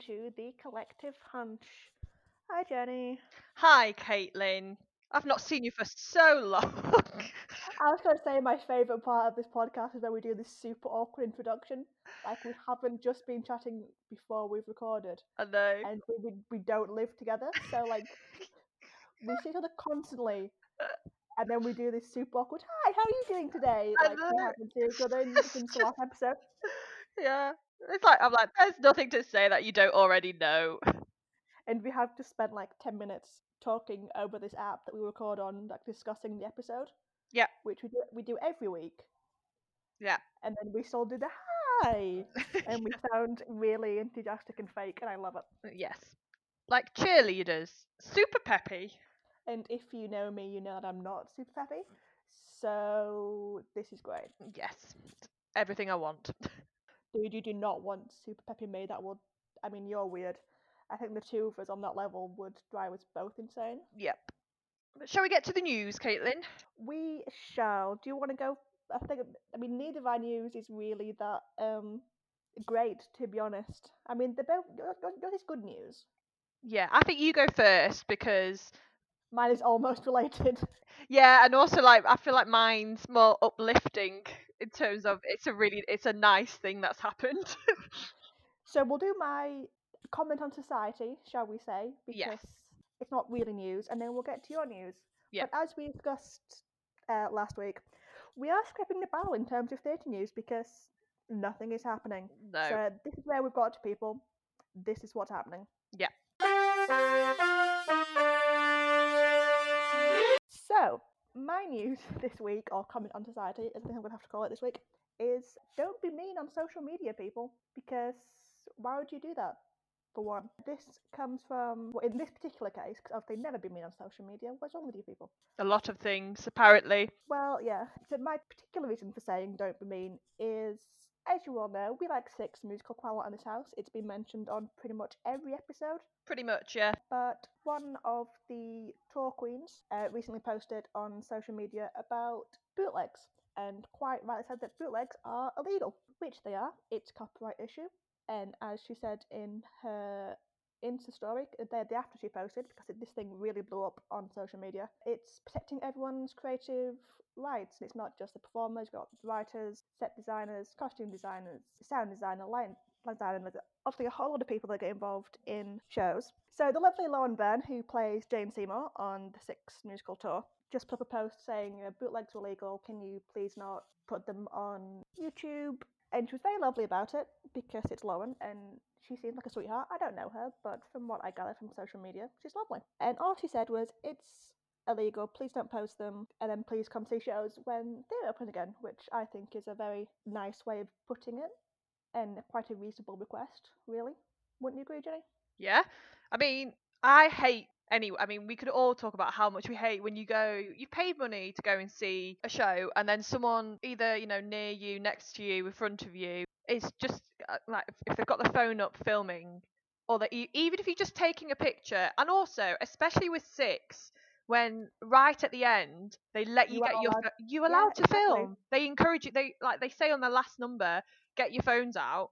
to the Collective Hunch. Hi Jenny. Hi, Caitlin. I've not seen you for so long. I was going to say my favourite part of this podcast is when we do this super awkward introduction. Like we haven't just been chatting before we've recorded, I know. and we, we, we don't live together. So like we see each other constantly, and then we do this super awkward. Hi, how are you doing today? I Like we haven't seen each other in- since the last episode. Yeah. It's like I'm like, there's nothing to say that you don't already know. and we have to spend like 10 minutes talking over this app that we record on like discussing the episode Yeah. which we do we do every week Yeah. and then we still do the hi and we sound really enthusiastic and fake and i love it uh, yes. Like cheerleaders. Super peppy. and if you know me you know that i'm not super peppy so this is great Yes. Everything I want. dude you do not want super peppy me that would i mean you're weird i think the two of us on that level would drive us both insane Yep. But shall we get to the news, Caitlin? We shall. Do you want to go? I think. I mean, neither of our news is really that um great, to be honest. I mean, they're both. Yours yours is good news. Yeah, I think you go first because Mine is almost related. yeah, and also like I feel like mine's more uplifting in terms of it's a really it's a nice thing that's happened. So we'll do my comment on society, shall we say? Because Yes. it's not really news, and then we'll get to your news. Yeah. But as we discussed uh, last week, we are scraping the barrel in terms of theatre news because nothing is happening. no. So this is where we've got to people. This is what's happening. My news this week, or comment on society, as I think I'm going to have to call it this week, is don't be mean on social media, people, because why would you do that? For one, this comes from, well, in this particular case, because obviously never be mean on social media. What's wrong with you people? a lot of things apparently. Well, yeah. So my particular reason for saying don't be mean is, as you all know, we like Six musical quality on this house. It's been mentioned on pretty much every episode. Pretty much, yeah. But one of the tour queens uh, recently posted on social media about bootlegs and quite rightly said that bootlegs are illegal, which they are. It's a copyright issue. And as she said in her Insta story, the day after she posted, because it, this thing really blew up on social media, it's protecting everyone's creative rights. And it's not just the performers, you've got writers, set designers, costume designers, sound designer, light designer, obviously a whole lot of people that get involved in shows. So the lovely Lauren Byrne, who plays Jane Seymour on the Six musical tour, just put up a post saying uh, bootlegs are illegal. Can you please not put them on YouTube? And she was very lovely about it because it's Lauren and she seems like a sweetheart. I don't know her, but from what I gather from social media, she's lovely. And all she said was, "It's illegal. Please don't post them, and then please come see shows when they're open again," which I think is a very nice way of putting it and quite a reasonable request, really. Wouldn't you agree, Jenny? Yeah. I mean, I hate anyway. I mean, we could all talk about how much we hate when you go, you've paid money to go and see a show, and then someone either, you know, near you, next to you, in front of you, is just uh, like, if they've got the phone up filming, or that you, even if you're just taking a picture, and also, especially with Six, when right at the end they let you, You get your allowed- you Yeah, allowed to exactly. film. They encourage you. They like they say on the last number, get your phones out.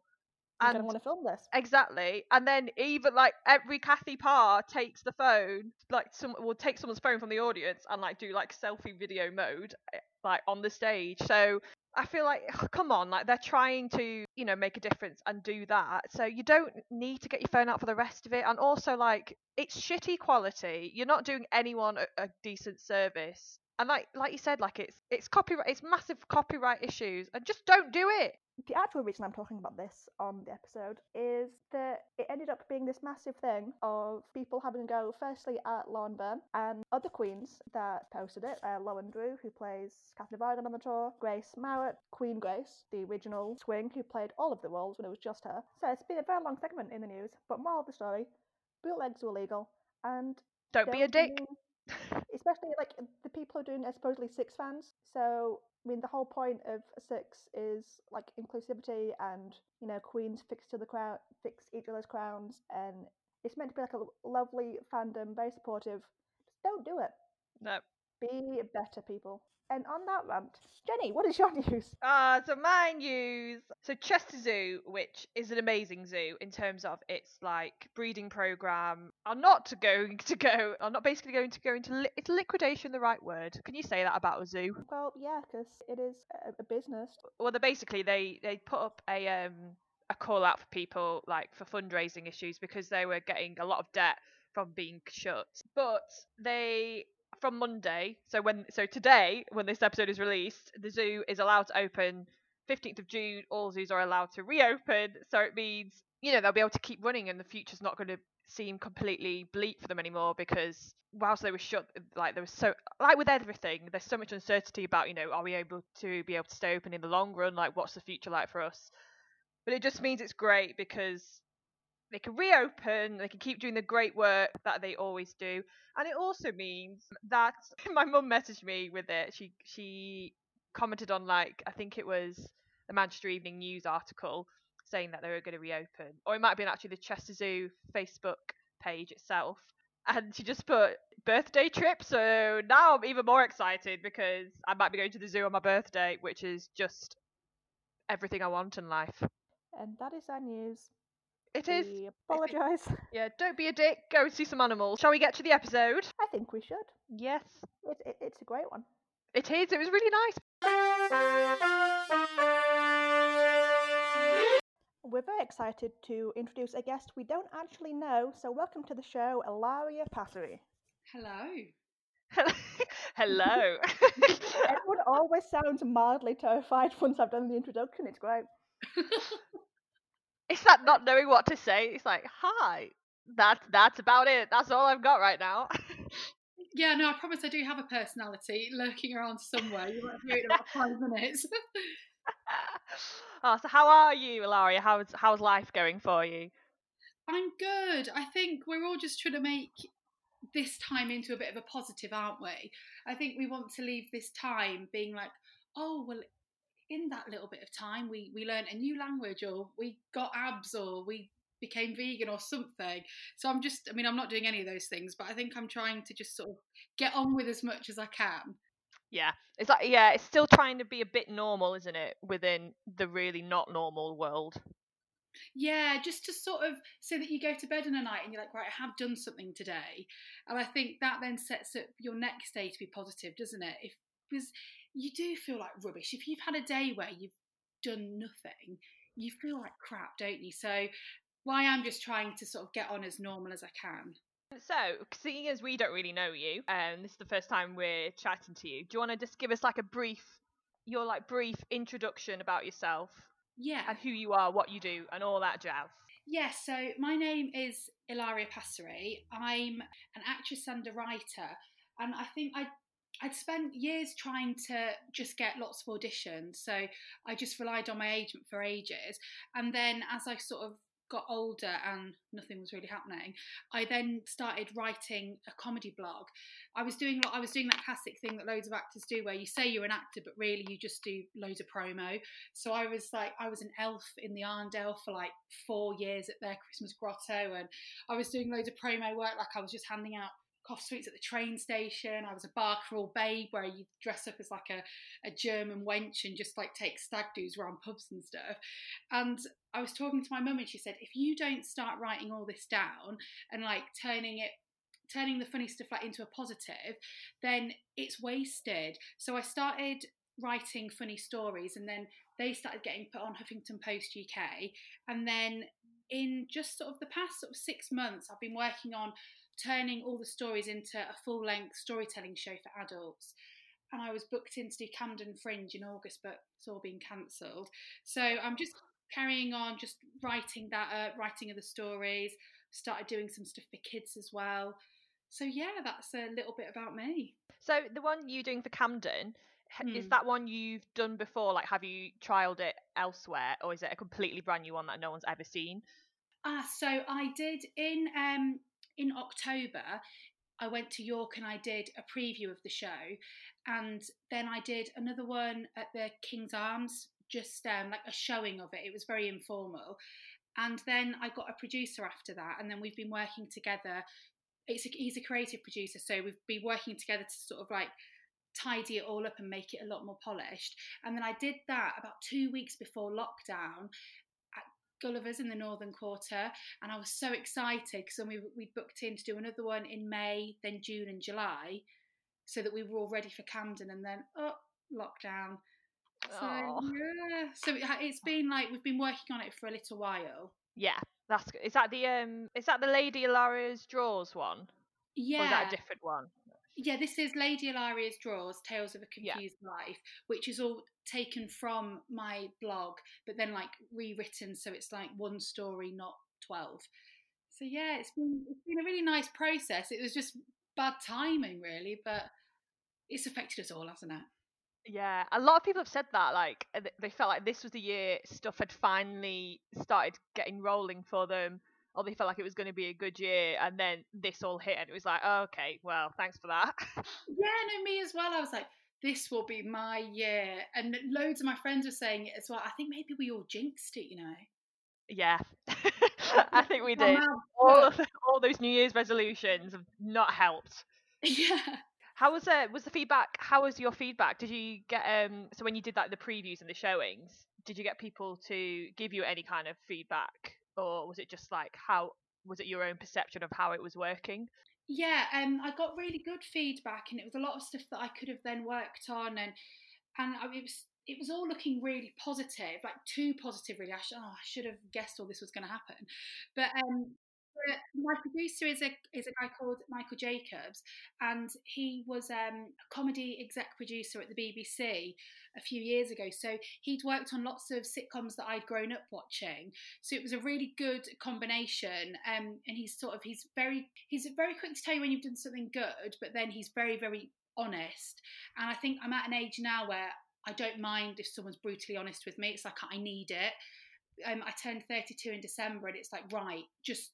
And want to film this. Exactly. And then even like every Kathy Parr takes the phone, like some will take someone's phone from the audience and like do like selfie video mode eh, like on the stage. So I feel like come on, like they're trying to, you know, make a difference and do that. So you don't need to get your phone out for the rest of it. And also like it's shitty quality. You're not doing anyone a, a decent service. And like like you said, like it's it's copyright it's massive copyright issues and just don't do it. The actual reason I'm talking about this on the episode is that it ended up being this massive thing of people having a go, firstly at Lauren Byrne and other queens that posted it. Uh, Lauren Drew, who plays Catherine of on the tour, Grace Mouat, Queen Grace, the original swing, who played all of the roles when it was just her. So it's been a very long segment in the news, but moral of the story, bootlegs are illegal, and Don't be a dick. especially like the people who are doing it are supposedly Six fans. So I mean, the whole point of Six is like inclusivity and you know queens fix to the crown, fix each other's crowns, and it's meant to be like a lovely fandom, very supportive. Just don't do it. No. Be better, people. And on that rant, Jenny, what is your news? Ah, so my news. So Chester Zoo, which is an amazing zoo in terms of its like breeding program, are not going to go. Are not basically going to go into li- it's liquidation. The right word? Can you say that about a zoo? Well, yeah, because it is a, a business. Well, they basically they they put up a um a call out for people like for fundraising issues because they were getting a lot of debt from being shut. But they from Monday, so when so today when this episode is released, the zoo is allowed to open 15th of June. All zoos are allowed to reopen, so it means you know they'll be able to keep running, and the future's not going to seem completely bleak for them anymore because whilst they were shut, like there was so like with everything, there's so much uncertainty about you know are we able to be able to stay open in the long run? Like what's the future like for us? But it just means it's great because they can reopen, they can keep doing the great work that they always do. And it also means that my mum messaged me with it. She she commented on like I think it was the Manchester Evening News article saying that they were going to reopen, or it might have been actually the Chester Zoo Facebook page itself. And she just put birthday trip, so now I'm even more excited because I might be going to the zoo on my birthday, which is just everything I want in life. And that is our news. It is. We apologise. Yeah, don't be a dick. Go and see some animals. Shall we get to the episode? I think we should. Yes. It, it, it's a great one. It is. It was really nice. We're very excited to introduce a guest we don't actually know, so welcome to the show, Ilaria Passeri. Hello. Hello. Everyone always sounds mildly terrified once I've done the introduction. It's great. It's that not knowing what to say. It's like, hi. That's that's about it. That's all I've got right now. Yeah, no, I promise I do have a personality lurking around somewhere. You might hear it in about five minutes. oh, so how are you, Ilaria? How's how's life going for you? I'm good. I think we're all just trying to make this time into a bit of a positive, aren't we? I think we want to leave this time being like, oh, well, in that little bit of time, we, we learned a new language or we got abs or we became vegan or something. So I'm just, I mean, I'm not doing any of those things, but I think I'm trying to just sort of get on with as much as I can. Yeah, it's like yeah, it's still trying to be a bit normal, isn't it, within the really not normal world. Yeah, just to sort of so that you go to bed in a night and you're like, right, I have done something today, and I think that then sets up your next day to be positive, doesn't it? If because you do feel like rubbish if you've had a day where you've done nothing, you feel like crap, don't you? So why I'm just trying to sort of get on as normal as I can. So, seeing as we don't really know you, and um, this is the first time we're chatting to you, do you want to just give us like a brief, your like brief introduction about yourself? Yeah. And who you are, what you do, and all that jazz. Yes, yeah, so my name is Ilaria Passeri. I'm an actress and a writer, and I think I I'd spent years trying to just get lots of auditions, so I just relied on my agent for ages. And then as I sort of got older and nothing was really happening, I then started writing a comedy blog. I was doing I was doing that classic thing that loads of actors do, where you say you're an actor, but really you just do loads of promo. So I was like, I was an elf in the Arndale for like four years at their Christmas grotto, and I was doing loads of promo work. Like I was just handing out cough sweets at the train station. I was a bar crawl babe where you dress up as like a, a German wench and just like take stag do's around pubs and stuff. And I was talking to my mum and she said, if you don't start writing all this down and like turning it turning the funny stuff like into a positive, then it's wasted. So I started writing funny stories and then they started getting put on Huffington Post UK. And then in just sort of the past sort of six months, I've been working on turning all the stories into a full length storytelling show for adults. And I was booked in to do Camden Fringe in August, but it's all been cancelled. So I'm just carrying on, just writing that, uh, writing of the stories. Started doing some stuff for kids as well. So yeah, that's a little bit about me. So the one you're doing for Camden, hmm. is that one you've done before? Like, have you trialed it elsewhere, or is it a completely brand new one that no one's ever seen? Ah, so I did in um in October, I went to York and I did a preview of the show, and then I did another one at the King's Arms, just um, like a showing of it. It was very informal, and then I got a producer after that, and then we've been working together it's a, he's a creative producer, so we've been working together to sort of like tidy it all up and make it a lot more polished. And then I did that about two weeks before lockdown Gulliver's in the Northern Quarter, and I was so excited because we we booked in to do another one in May, then June and July, so that we were all ready for Camden, and then oh lockdown. So yeah, so it, it's been like we've been working on it for a little while. Yeah, that's good. Is that the um? Is that the Lady Ilaria's Drawers one? Yeah, Or is that a different one? Yeah, this is Lady Ilaria's Drawers, Tales of a Yeah. Confused Life, which is all taken from my blog, but then like rewritten so it's like one story, not 12. So yeah, it's been it's been a really nice process. It was just bad timing really, but it's affected us all, hasn't it? Yeah, a lot of people have said that. Like they felt like this was the year stuff had finally started getting rolling for them, or they felt like it was going to be a good year, and then this all hit, and it was like, oh, okay, well, thanks for that. Yeah, no, me as well. I was like, this will be my year. And loads of my friends were saying it as well. I think maybe we all jinxed it, you know. yeah, I think we did. All the, all those New Year's resolutions have not helped. yeah. How was uh, was the feedback? How was your feedback? Did you get um? So when you did like the previews and the showings, did you get people to give you any kind of feedback, or was it just like how was it your own perception of how it was working? Yeah, um, I got really good feedback, and it was a lot of stuff that I could have then worked on, and and I, it was it was all looking really positive, like too positive, really. I, sh- oh, I should have guessed all this was going to happen, but um, my producer is a is a guy called Michael Jacobs, and he was um, a comedy exec producer at the BBC a few years ago. So he'd worked on lots of sitcoms that I'd grown up watching. So it was a really good combination. Um, and he's sort of he's very he's very quick to tell you when you've done something good, but then he's very very honest. And I think I'm at an age now where I don't mind if someone's brutally honest with me. It's like I need it. Um, I turned 32 in December, and it's like right, just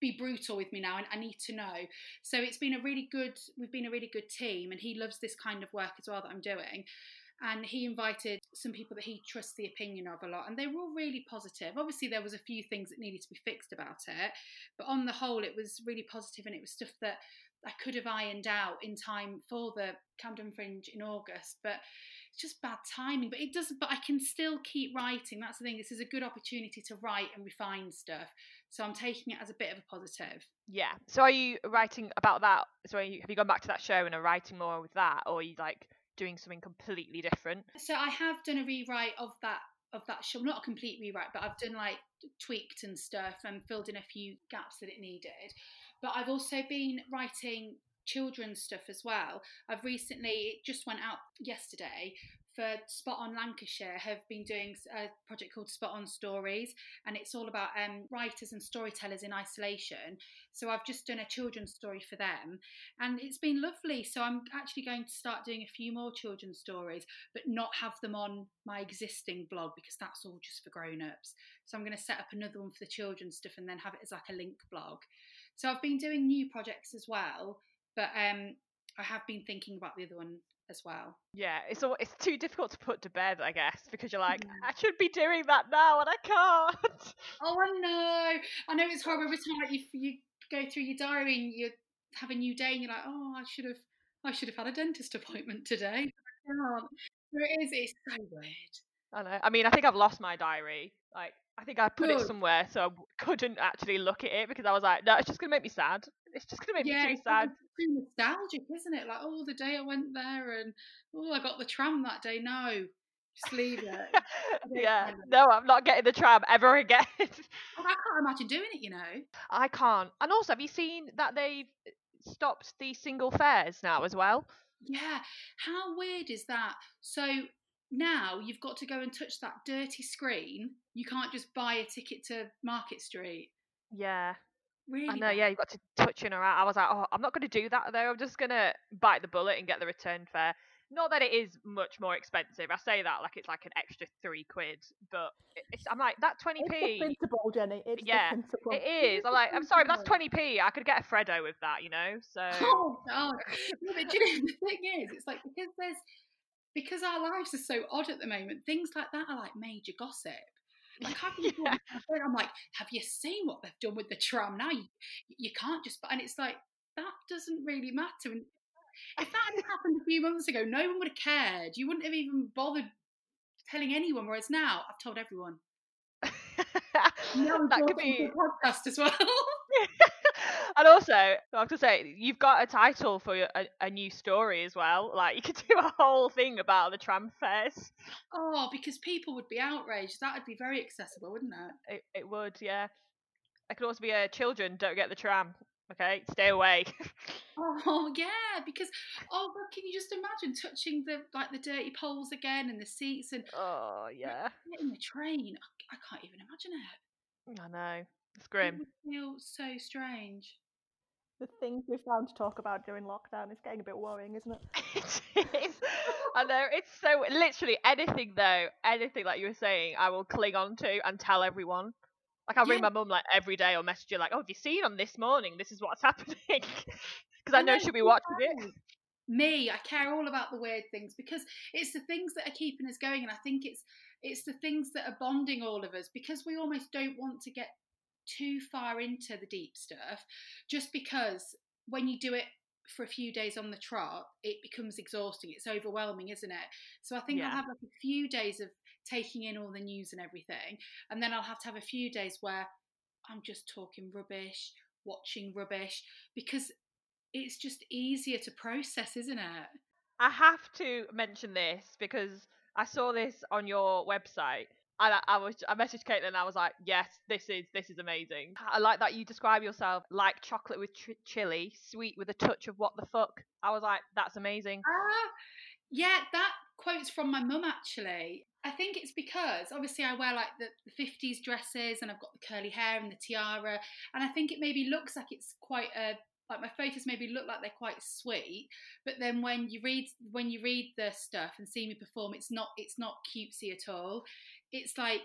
be brutal with me now and I need to know. So it's been a really good we've been a really good team and he loves this kind of work as well that I'm doing. And he invited some people that he trusts the opinion of a lot and they were all really positive. Obviously there was a few things that needed to be fixed about it, but on the whole it was really positive and it was stuff that I could have ironed out in time for the Camden Fringe in August, but it's just bad timing. But it doesn't. But I can still keep writing. That's the thing. This is a good opportunity to write and refine stuff. So I'm taking it as a bit of a positive. Yeah. So are you writing about that? So are you, have you gone back to that show and are writing more with that, or are you like doing something completely different? So I have done a rewrite of that of that show. Not a complete rewrite, but I've done like tweaked and stuff and filled in a few gaps that it needed. But I've also been writing children's stuff as well. I've recently it just went out yesterday for Spot on Lancashire have been doing a project called Spot on Stories, and it's all about um, writers and storytellers in isolation. So I've just done a children's story for them, and it's been lovely. So I'm actually going to start doing a few more children's stories, but not have them on my existing blog because that's all just for grown-ups. So I'm going to set up another one for the children's stuff and then have it as like a link blog. So I've been doing new projects as well, but um, I have been thinking about the other one as well. Yeah, it's all, it's too difficult to put to bed, I guess, because you're like. I should be doing that now and I can't. Oh, I know. I know it's horrible every time like you you go through your diary and you have a new day and you're like, oh, I should have I should have had a dentist appointment today. I can't. So it is. It's so weird. I know. I mean, I think I've lost my diary. Like, I think I put it somewhere so I couldn't actually look at it because I was like, no, it's just gonna make me sad. It's just gonna make yeah, me it's too sad. too nostalgic, isn't it? Like, oh, the day I went there and oh, I got the tram that day. No, just leave it. yeah, no, I'm not getting the tram ever again. Oh, I can't imagine doing it. You know. I can't. And also, have you seen that they've uh, stopped the single fares now as well? Yeah. How weird is that? So now you've got to go and touch that dirty screen. You can't just buy a ticket to Market Street. Yeah. Really? I know, yeah, you've got to touch in or out. I was like, oh, I'm not going to do that though. I'm just going to bite the bullet and get the return fare. Not that it is much more expensive. I say that like it's like an extra three quid, but it's, I'm like, that It's the 20p. principle, Jenny. It's Yeah, the principle. It is. I'm like, I'm sorry, but that's 20p. I could get a Freddo with that, you know? So. Oh God! No, but do you know, the thing is, it's like because there's because our lives are so odd at the moment. Things like that are like major gossip. Like yeah. I'm like, have you seen what they've done with the tram? Now you, you can't just. And it's like that doesn't really matter. And if that had happened a few months ago, no one would have cared. You wouldn't have even bothered telling anyone. Whereas now, I've told everyone. that could be podcast as well. and also, I have to say, you've got a title for your, a, a, new story as well. Like you could do a whole thing about the tram fares. Oh, because people would be outraged. That would be very accessible, wouldn't it? It, it would, yeah. It could also be a uh, children don't get the tram. Okay, stay away. oh yeah, because oh, but can you just imagine touching the like the dirty poles again and the seats and oh yeah, in the train? I, I can't even imagine it. I know. It's grim. It feels so strange. The things we found to talk about during lockdown is getting a bit worrying, isn't it? it is. I know. It's so literally anything though, anything like you were saying, I will cling on to and tell everyone. Like I'll yeah. ring my mum like every day or message her like, "Oh, have you seen on this morning? This is what's happening," because I know she'll be watching it. Me, I care all about the weird things because it's the things that are keeping us going, and I think it's it's the things that are bonding all of us because we almost don't want to get too far into the deep stuff just because when you do it for a few days on the trot, it becomes exhausting. It's overwhelming, isn't it? So I think yeah. I'll have like a few days of taking in all the news and everything, and then I'll have to have a few days where I'm just talking rubbish, watching rubbish, because it's just easier to process, isn't it? I have to mention this because I saw this on your website and I, I, was I messaged Caitlin and I was like, yes, this is this is amazing. I like that you describe yourself like chocolate with chili, sweet with a touch of what the fuck. I was like, that's amazing. Uh, yeah, that quote's from my mum actually. I think it's because obviously I wear like the, the 50s dresses and I've got the curly hair and the tiara, and I think it maybe looks like it's quite a like my photos maybe look like they're quite sweet but then when you read when you read the stuff and see me perform it's not it's not cutesy at all it's like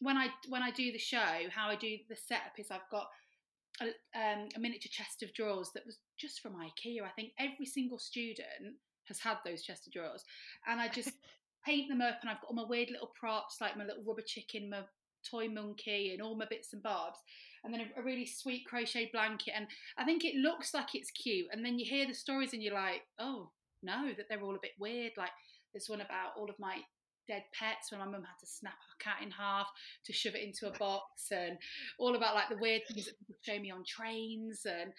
when I when I do the show, how I do the setup is I've got a, um, a miniature chest of drawers that was just from IKEA. I think every single student has had those chest of drawers, and I just paint them up, and I've got all my weird little props like my little rubber chicken, my toy monkey, and all my bits and bobs, and then a, a really sweet crochet blanket. And I think it looks like it's cute, and then you hear the stories, and you're like, oh no, that they're all a bit weird. Like there's one about all of my dead pets when my mum had to snap our cat in half to shove it into a box and all about like the weird things that people show me on trains and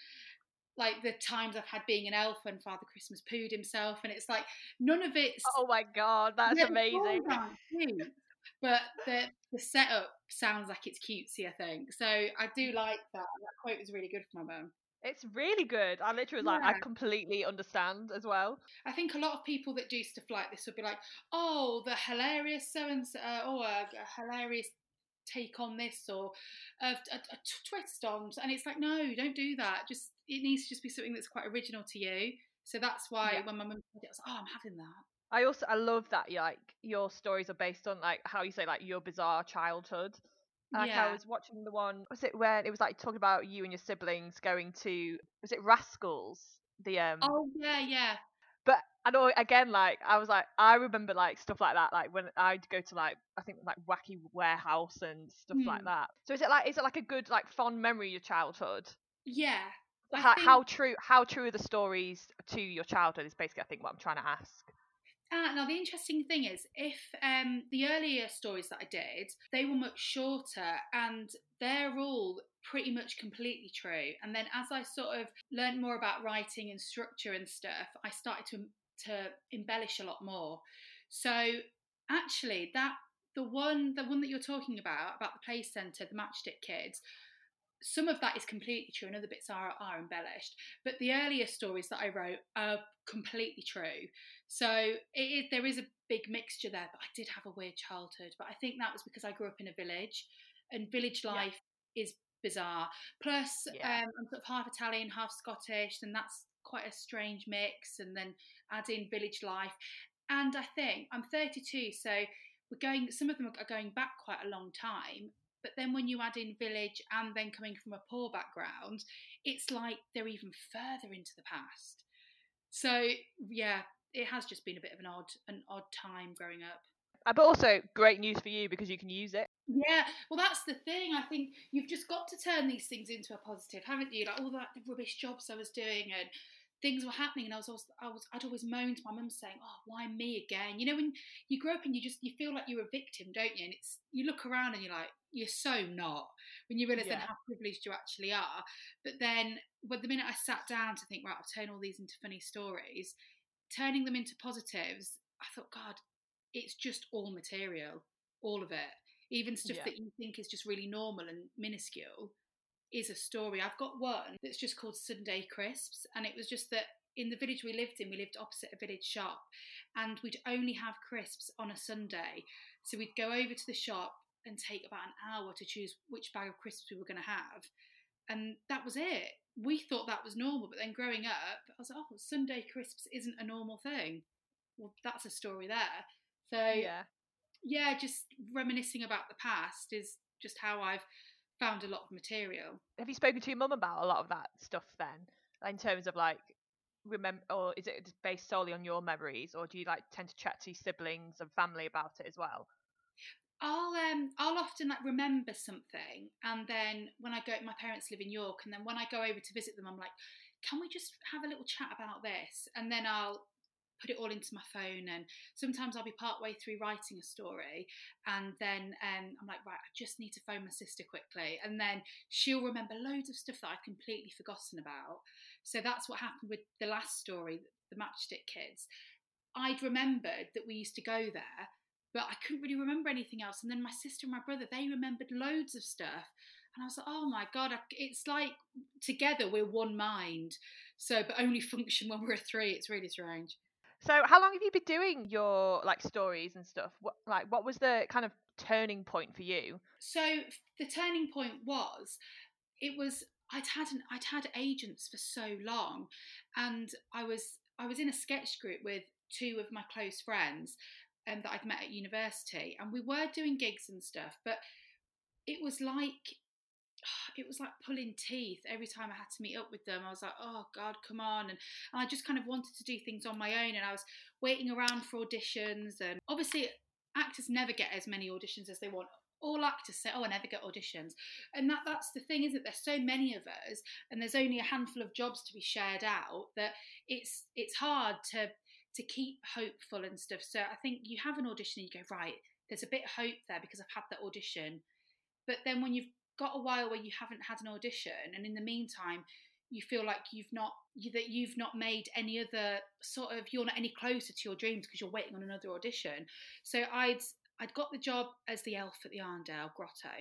like the times I've had being an elf when Father Christmas pooed himself and it's like none of it's Oh my god, that's amazing. But the the setup sounds like it's cutesy, I think. So I do mm. like that. That quote was really good for my mum. It's really good. I literally was yeah. like, I completely understand as well. I think a lot of people that do stuff like this would be like, oh, the hilarious so and so, oh, a, a, hilarious take on this or a, a, a twist on. And it's like, no, don't do that. Just it needs to just be something that's quite original to you. So that's why yeah. when my mum said it, I was like, oh, I'm having that. I also I love that like your stories are based on like how you say like your bizarre childhood. Like yeah. I was watching the one was it where it was like talking about you and your siblings going to was it Rascals? The um Oh yeah, yeah. But I know again, like I was like I remember like stuff like that, like when I'd go to like I think like wacky warehouse and stuff mm. like hmm. that. So is it like is it like a good like fond memory of your childhood? Yeah. How, think... how true how true are the stories to your childhood is basically I think what I'm trying to ask. Ah, now the interesting thing is, if um, the earlier stories that I did, they were much shorter, and they're all pretty much completely true. And then as I sort of learned more about writing and structure and stuff, I started to to embellish a lot more. So actually, that the one the one that you're talking about about the play centre, the Matchstick Kids, some of that is completely true and other bits are, are embellished. But the earlier stories that I wrote are completely true. So there is a big mixture there, but I did have a weird childhood. But I think that was because I grew up in a village and village life yeah. is bizarre. Plus, yeah. um, I'm sort of half Italian, half Scottish, and that's quite a strange mix. And then add in village life. And I think I'm 32, so we're going, some of them are going back quite a long time. But then when you add in village and then coming from a poor background, it's like they're even further into the past. So yeah, it has just been a bit of an odd an odd time growing up. Uh, But also, great news for you because you can use it. Yeah, well, that's the thing. I think you've just got to turn these things into a positive, haven't you? Like all that rubbish jobs I was doing and things were happening, and I was, always, I was, I'd always moan to my mum saying, "Oh, why me again?" You know, when you grow up and you just you feel like you're a victim, don't you? And it's you look around and you're like, you're so not. When you realise then how privileged you actually are. But then, but the minute I sat down to think, right, I'll turn all these into funny stories, turning them into positives, I thought, God, it's just all material, all of it. Even stuff Yeah. that you think is just really normal and minuscule is a story. I've got one that's just called Sunday Crisps, and it was just that in the village we lived in, we lived opposite a village shop, and we'd only have crisps on a Sunday. So we'd go over to the shop and take about an hour to choose which bag of crisps we were going to have, and that was it. We thought that was normal, but then growing up, I was like, oh, Sunday crisps isn't a normal thing. Well, that's a story there. So Yeah. yeah, just reminiscing about the past is just how I've found a lot of material. Have you spoken to your mum about a lot of that stuff then? In terms of like, remember, or is it based solely on your memories, or do you like tend to chat to your siblings and family about it as well? I'll um I'll often like remember something and then when I go my parents live in York and then when I go over to visit them I'm like can we just have a little chat about this and then I'll put it all into my phone and sometimes I'll be part way through writing a story and then um, I'm like right I just need to phone my sister quickly and then she'll remember loads of stuff that I'd completely forgotten about so that's what happened with the last story the matchstick kids I'd remembered that we used to go there but I couldn't really remember anything else. And then my sister and my brother, they remembered loads of stuff. And I was like, oh my God, it's like together we're one mind. So, but only function when we're a three. It's really strange. So, how long have you been doing your like stories and stuff? What like what was the kind of turning point for you? So the turning point was, it was I'd had an, I'd had agents for so long, and I was I was in a sketch group with two of my close friends, um, that I'd met at university, and we were doing gigs and stuff, but it was like it was like pulling teeth every time I had to meet up with them. I was like, oh God, come on. And, and I just kind of wanted to do things on my own. And I was waiting around for auditions. And obviously, actors never get as many auditions as they want. All actors say, oh, I never get auditions. And that, that's the thing, isn't it? There's so many of us, and there's only a handful of jobs to be shared out that it's it's hard to to keep hopeful and stuff. So I think you have an audition and you go, right, there's a bit of hope there because I've had that audition. But then when you've got a while where you haven't had an audition, and in the meantime, you feel like you've not you, that you've not made any other sort of you're not any closer to your dreams because you're waiting on another audition. So I'd I'd got the job as the elf at the Arndale Grotto,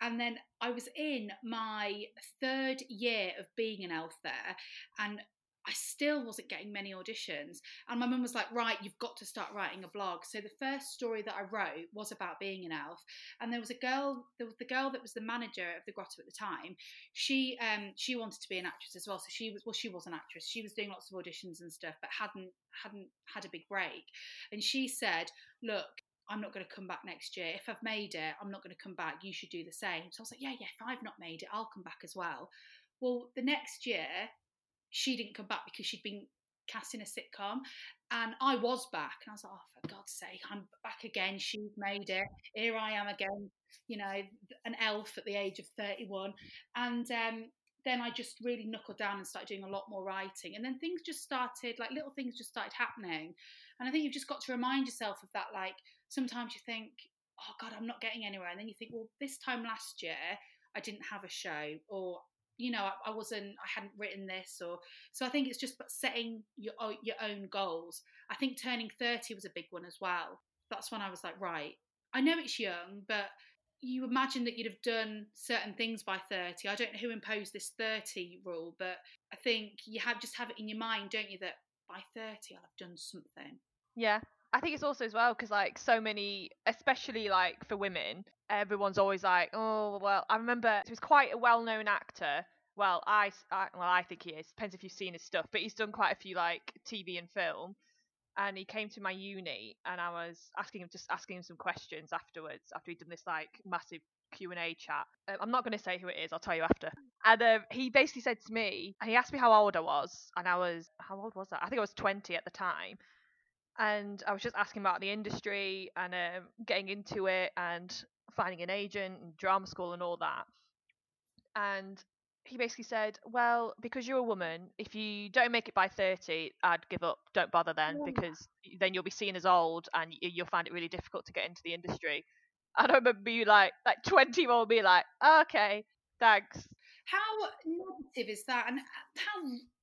and then I was in my third year of being an elf there, and I still wasn't getting many auditions. And my mum was like, Right, you've got to start writing a blog. So the first story that I wrote was about being an elf. And there was a girl, there was the girl that was the manager of the grotto at the time. She um she wanted to be an actress as well. So she was well, she was an actress. She was doing lots of auditions and stuff, but hadn't hadn't had a big break. And she said, Look, I'm not going to come back next year. If I've made it, I'm not going to come back. You should do the same. So I was like, yeah, yeah, if I've not made it, I'll come back as well. Well, the next year, she didn't come back because she'd been cast in a sitcom. And I was back. And I was like, oh, for God's sake, I'm back again. She's made it. Here I am again, you know, an elf at the age of 31. And um, then I just really knuckled down and started doing a lot more writing. And then things just started, like little things just started happening. And I think you've just got to remind yourself of that. Like sometimes you think, oh God, I'm not getting anywhere. And then you think, well, this time last year, I didn't have a show, or you know, I, I wasn't, I hadn't written this, or so. I think it's just setting your your own goals. I think turning thirty was a big one as well. That's when I was like, right, I know it's young, but you imagine that you'd have done certain things by 30 i don't know who imposed this 30 rule but i think you have just have it in your mind don't you that by 30 i'll have done something Yeah. I think it's also as well because like so many, especially like for women, everyone's always like, oh well. I remember he was quite a well-known actor. Well, I, I- well I think he is. Depends if you've seen his stuff, but he's done quite a few like TV and film. And he came to my uni, and I was asking him just asking him some questions afterwards after he'd done this like massive Q and A chat. Um, I'm not going to say who it is. I'll tell you after. And um, he basically said to me, and he asked me how old I was, and I was how old was I? I think I was 20 at the time and I was just asking about the industry and um, getting into it and finding an agent and drama school and all that. And he basically said, "Well, because you're a woman, if you don't make it by 30, I'd give up. Don't bother then, Yeah. because then you'll be seen as old and you'll find it really difficult to get into the industry." And I remember you like like 20 more be like, "Okay, thanks." How negative is that? And how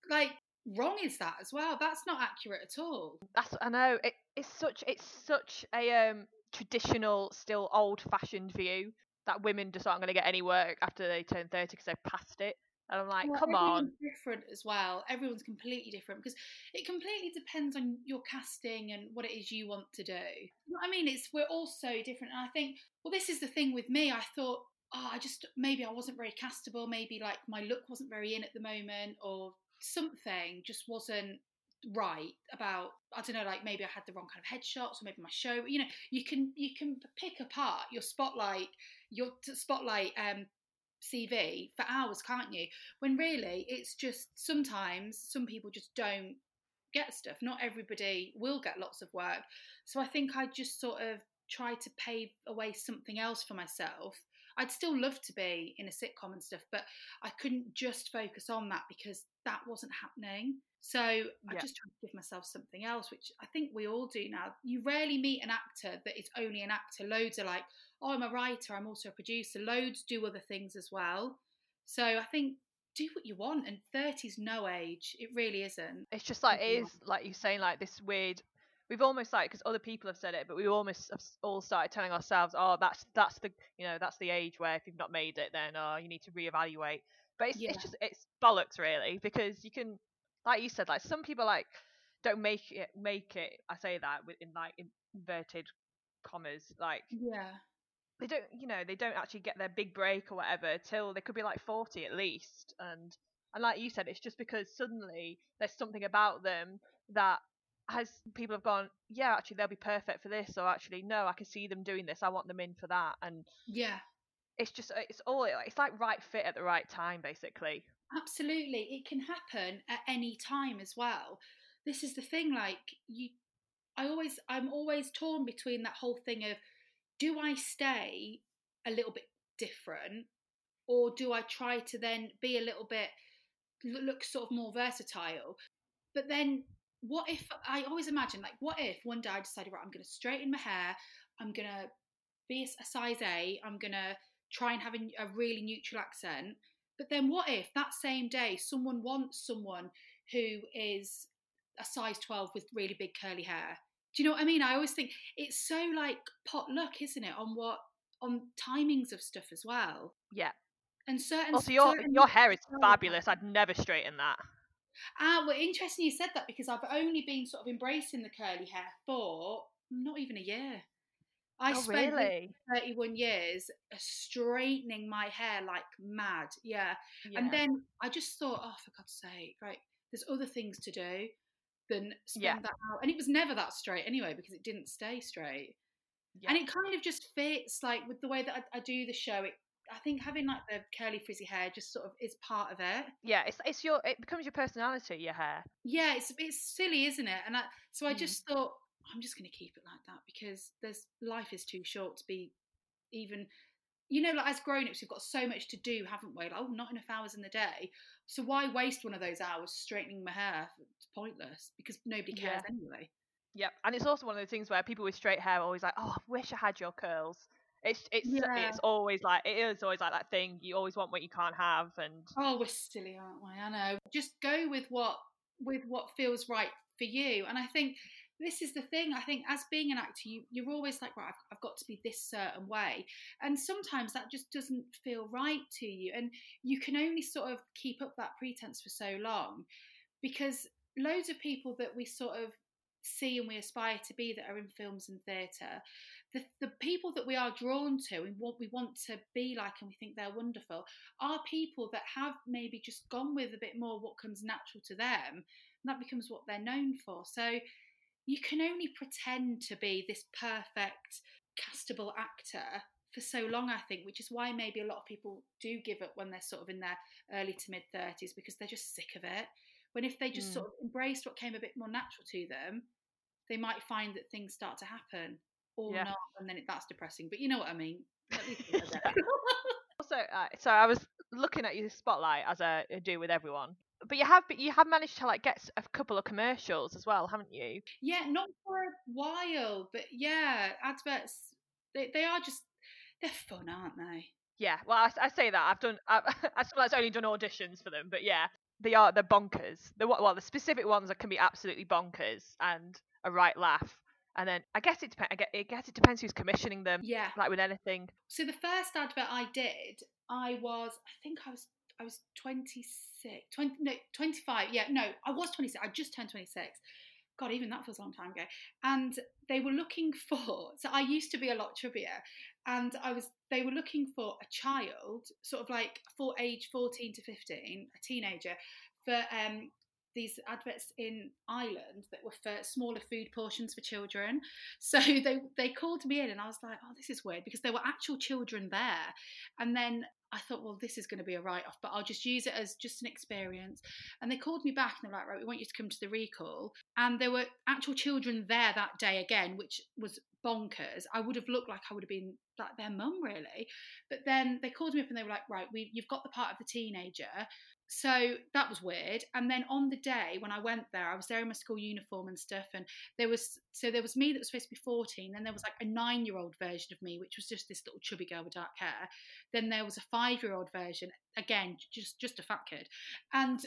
like wrong is that as well? That's not accurate at all. That's I know it, it's such it's such a um traditional, still old-fashioned view that women just aren't going to get any work after they turn 30 because they've passed it. And I'm like, Well, come on. different as well. Everyone's completely different because it completely depends on your casting and what it is you want to do. You know I mean? It's we're all so different, and I think well, this is the thing with me. I thought, oh, I just maybe I wasn't very castable. Maybe like my look wasn't very in at the moment, or something just wasn't right about I don't know like maybe I had the wrong kind of headshots or maybe my show you know you can you can pick apart your spotlight your spotlight um CV for hours can't you? When really it's just sometimes some people just don't get stuff. Not everybody will get lots of work. So I think I just sort of try to pave away something else for myself. I'd still love to be in a sitcom and stuff but I couldn't just focus on that because that wasn't happening so I Yeah. just tried to give myself something else, which I think we all do now. You rarely meet an actor that is only an actor. Loads are like, oh, I'm a writer, I'm also a producer. Loads do other things as well. So I think do what you want, and 30's no age. It really isn't. It's just like it is, like you're saying like this weird. We've almost like because other people have said it, but we almost have all started telling ourselves, "Oh, that's that's the you know that's the age where if you've not made it, then oh you need to reevaluate." But it's Yeah. it's just it's bollocks really because you can, like you said, like some people like don't make it make it. I say that with in like inverted commas, like Yeah. they don't you know they don't actually get their big break or whatever till they could be like 40 at least and and like you said it's just because suddenly there's something about them that has people have gone yeah actually they'll be perfect for this or actually no i can see them doing this i want them in for that and Yeah. It's just uh, it's all it's like right fit at the right time basically Absolutely. It can happen at any time as well. This is the thing, like you I always I'm always torn between that whole thing of do I stay a little bit different or do I try to then be a little bit look sort of more versatile? But then what if I always imagine like what if one day I decided right I'm going to straighten my hair, I'm going to be a size A, I'm going to try and have a, a really neutral accent. But then what if that same day someone wants someone who is a size 12 with really big curly hair? Do you know what I mean? I always think it's so like pot luck, isn't it, on what on timings of stuff as well. yeah And certain also your certain your hair is fabulous i'd never straighten that Ah, well, interesting you said that because I've only been sort of embracing the curly hair for not even a year. I oh spent really 31 years uh, straightening my hair like mad. Yeah. yeah. And then I just thought, oh, for God's sake, right, there's other things to do than spend Yeah. that out. And it was never that straight anyway because it didn't stay straight. yeah. And it kind of just fits like with the way that I, I do the show. It, I think having like the curly frizzy hair just sort of is part of it. yeah it's it's your it becomes your personality your hair Yeah, it's it's silly, isn't it? And I, so I Mm. just thought I'm just going to keep it like that because there's life is too short to be even. You know, like as grown-ups, we've got so much to do, haven't we? Like, oh, not enough hours in the day. So why waste one of those hours straightening my hair? It's pointless because nobody cares Yeah. anyway. Yep, and it's also one of those things where people with straight hair are always like, "Oh, I wish I had your curls." It's it's Yeah. it's always like it is always like that thing. You always want what you can't have, and Oh, we're silly, aren't we? I know. Just go with what with what feels right for you. And I think this is the thing. I think as being an actor, you, you're always like, right, I've, I've got to be this certain way, and sometimes that just doesn't feel right to you, and you can only sort of keep up that pretense for so long, because loads of people that we sort of see and we aspire to be that are in films and theatre the, the people that we are drawn to and what we want to be like and we think they're wonderful are people that have maybe just gone with a bit more what comes natural to them and that becomes what they're known for so you can only pretend to be this perfect castable actor for so long i think which is why maybe a lot of people do give up when they're sort of in their early to mid 30s because they're just sick of it when if they just Mm. sort of embraced what came a bit more natural to them they might find that things start to happen or Yeah. not, and then it, that's depressing. But you know what I mean. At least they know that. Also, uh, so I was looking at your spotlight as I do with everyone. But you have, but you have managed to like get a couple of commercials as well, haven't you? yeah, not for a while, but yeah, adverts they they are just they're fun, aren't they? Yeah. Well, I, I say that I've done. I, I sometimes only done auditions for them, but yeah, they are they're bonkers. The well, the specific ones that can be absolutely bonkers and a right laugh. And then I guess it depends. I guess it depends who's commissioning them. Yeah. Like with anything. So the first advert I did, I was I think I was I was 26, 20, no, 25. Yeah, no, I was 26. I just turned 26. God, even that feels a long time ago. And they were looking for, so I used to be a lot chubbier, and I was, they were looking for a child, sort of like for age 14 to 15, a teenager, for um, these adverts in Ireland that were for smaller food portions for children. So they they called me in, and I was like, "Oh, this is weird," because there were actual children there. And then I thought, "Well, this is going to be a write off, but I'll just use it as just an experience." And they called me back, and they're like, "Right, we want you to come to the recall." And there were actual children there that day again, which was bonkers. I would have looked like I would have been like their mum, really. But then they called me up, and they were like, "Right, we you've got the part of the teenager." So that was weird. And then on the day when i went there i was there in my school uniform and stuff and there was so there was me that was supposed to be 14 then there was like a nine year old version of me which was just this little chubby girl with dark hair. Then there was a five year old version again just just a fat kid. And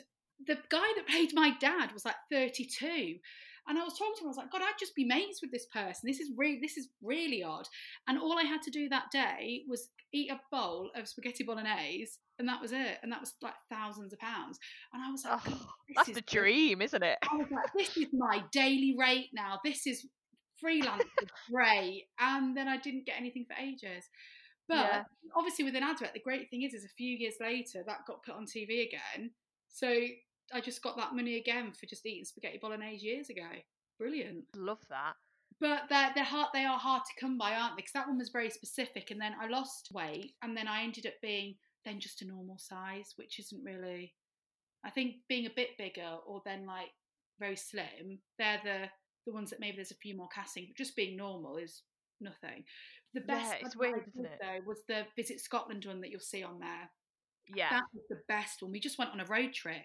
the guy that played my dad was like 32 and I was talking to him. I was like, God, I'd just be mates with this person. This is really, this is really odd. And all I had to do that day was eat a bowl of spaghetti bolognese, and that was it. And that was like thousands of pounds. And I was like, Oh, That's is the good. dream, isn't it? I was like, this is my daily rate now. This is freelance great. And then I didn't get anything for ages. But Yeah. obviously, with an advert, the great thing is, is a few years later that got put on TV again. So I just got that money again for just eating spaghetti bolognese years ago. Brilliant. Love that. But they're, they're hard, they are hard to come by, aren't they? Because that one was very specific. And then I lost weight, and then I ended up being then just a normal size, which isn't really. I think being a bit bigger or then like very slim, they're the the ones that maybe there's a few more casting. But just being normal is nothing. The best Yeah, it's weird, isn't it? Though was the Visit Scotland one that you'll see on there. Yeah. That was the best one. We just went on a road trip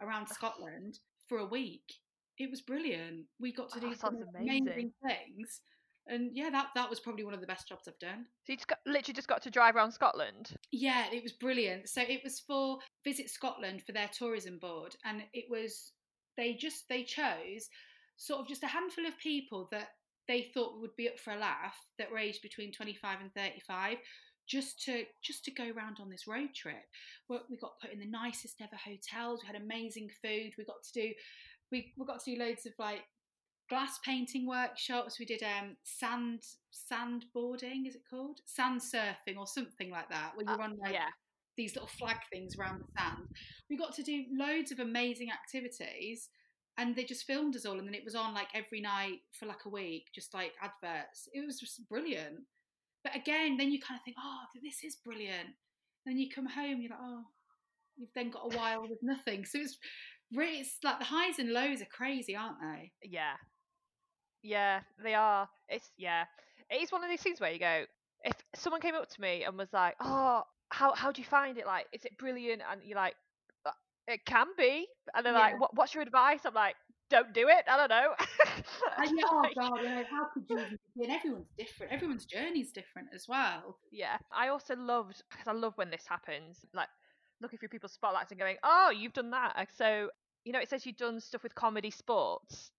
around Scotland for a week. It was brilliant. We got to Oh, do that some amazing. amazing things. And yeah, that, that was probably one of the best jobs I've done. So you just got, literally just got to drive around Scotland. Yeah, it was brilliant. So it was for Visit Scotland for their tourism board, and it was they just they chose sort of just a handful of people that they thought would be up for a laugh that were aged between 25 and 35 just to just to go around on this road trip we got put in the nicest ever hotels we had amazing food we got to do we, we got to do loads of like glass painting workshops we did um sand sandboarding is it called sand surfing or something like that where you're Uh, on like yeah. these little flag things around the sand. We got to do loads of amazing activities and they just filmed us all and then it was on like every night for like a week, just like adverts. It was just brilliant. But again, then you kind of think, oh, this is brilliant. And then you come home, you're like, oh, you've then got a while with nothing. So it's really, it's like the highs and lows are crazy, aren't they? Yeah. Yeah, they are. It's yeah. It is one of these things where you go, if someone came up to me and was like, "Oh, how how do you find it? Like, is it brilliant?" And you're like, "Uh, "It can be." And they're Yeah. like, what, "What's your advice?" I'm like, "Don't do it." I don't know. Oh and yeah, oh God, you know, how could you even begin? Everyone's different. Everyone's journey's different as well. yeah. I also loved because I love when this happens. Like looking through people's spotlights and going, "Oh, you've done that." So you know, it says you've done stuff with comedy sports,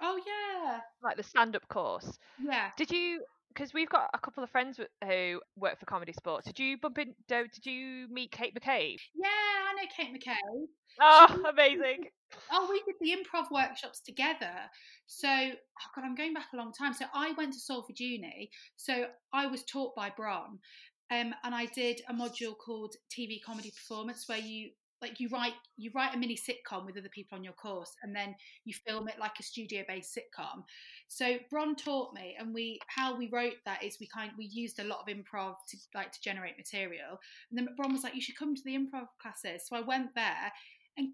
Oh yeah, like the stand-up course. yeah. Did you? Because we've got a couple of friends who work for Comedy Sports. Did you bump in? do- Did you meet Kate McCabe? Yeah, I know Kate McCabe. Oh, amazing! Oh, we did the improv workshops together. So, oh God, I'm going back a long time. So I went to Salford Uni. So I was taught by Bron, um, and I did a module called TV comedy performance, where you like you write you write a mini sitcom with other people on your course, and then you film it like a studio based sitcom. So Bron taught me, and we how we wrote that is we kind we used a lot of improv to like to generate material. And then Bron was like, "You should come to the improv classes." So I went there, and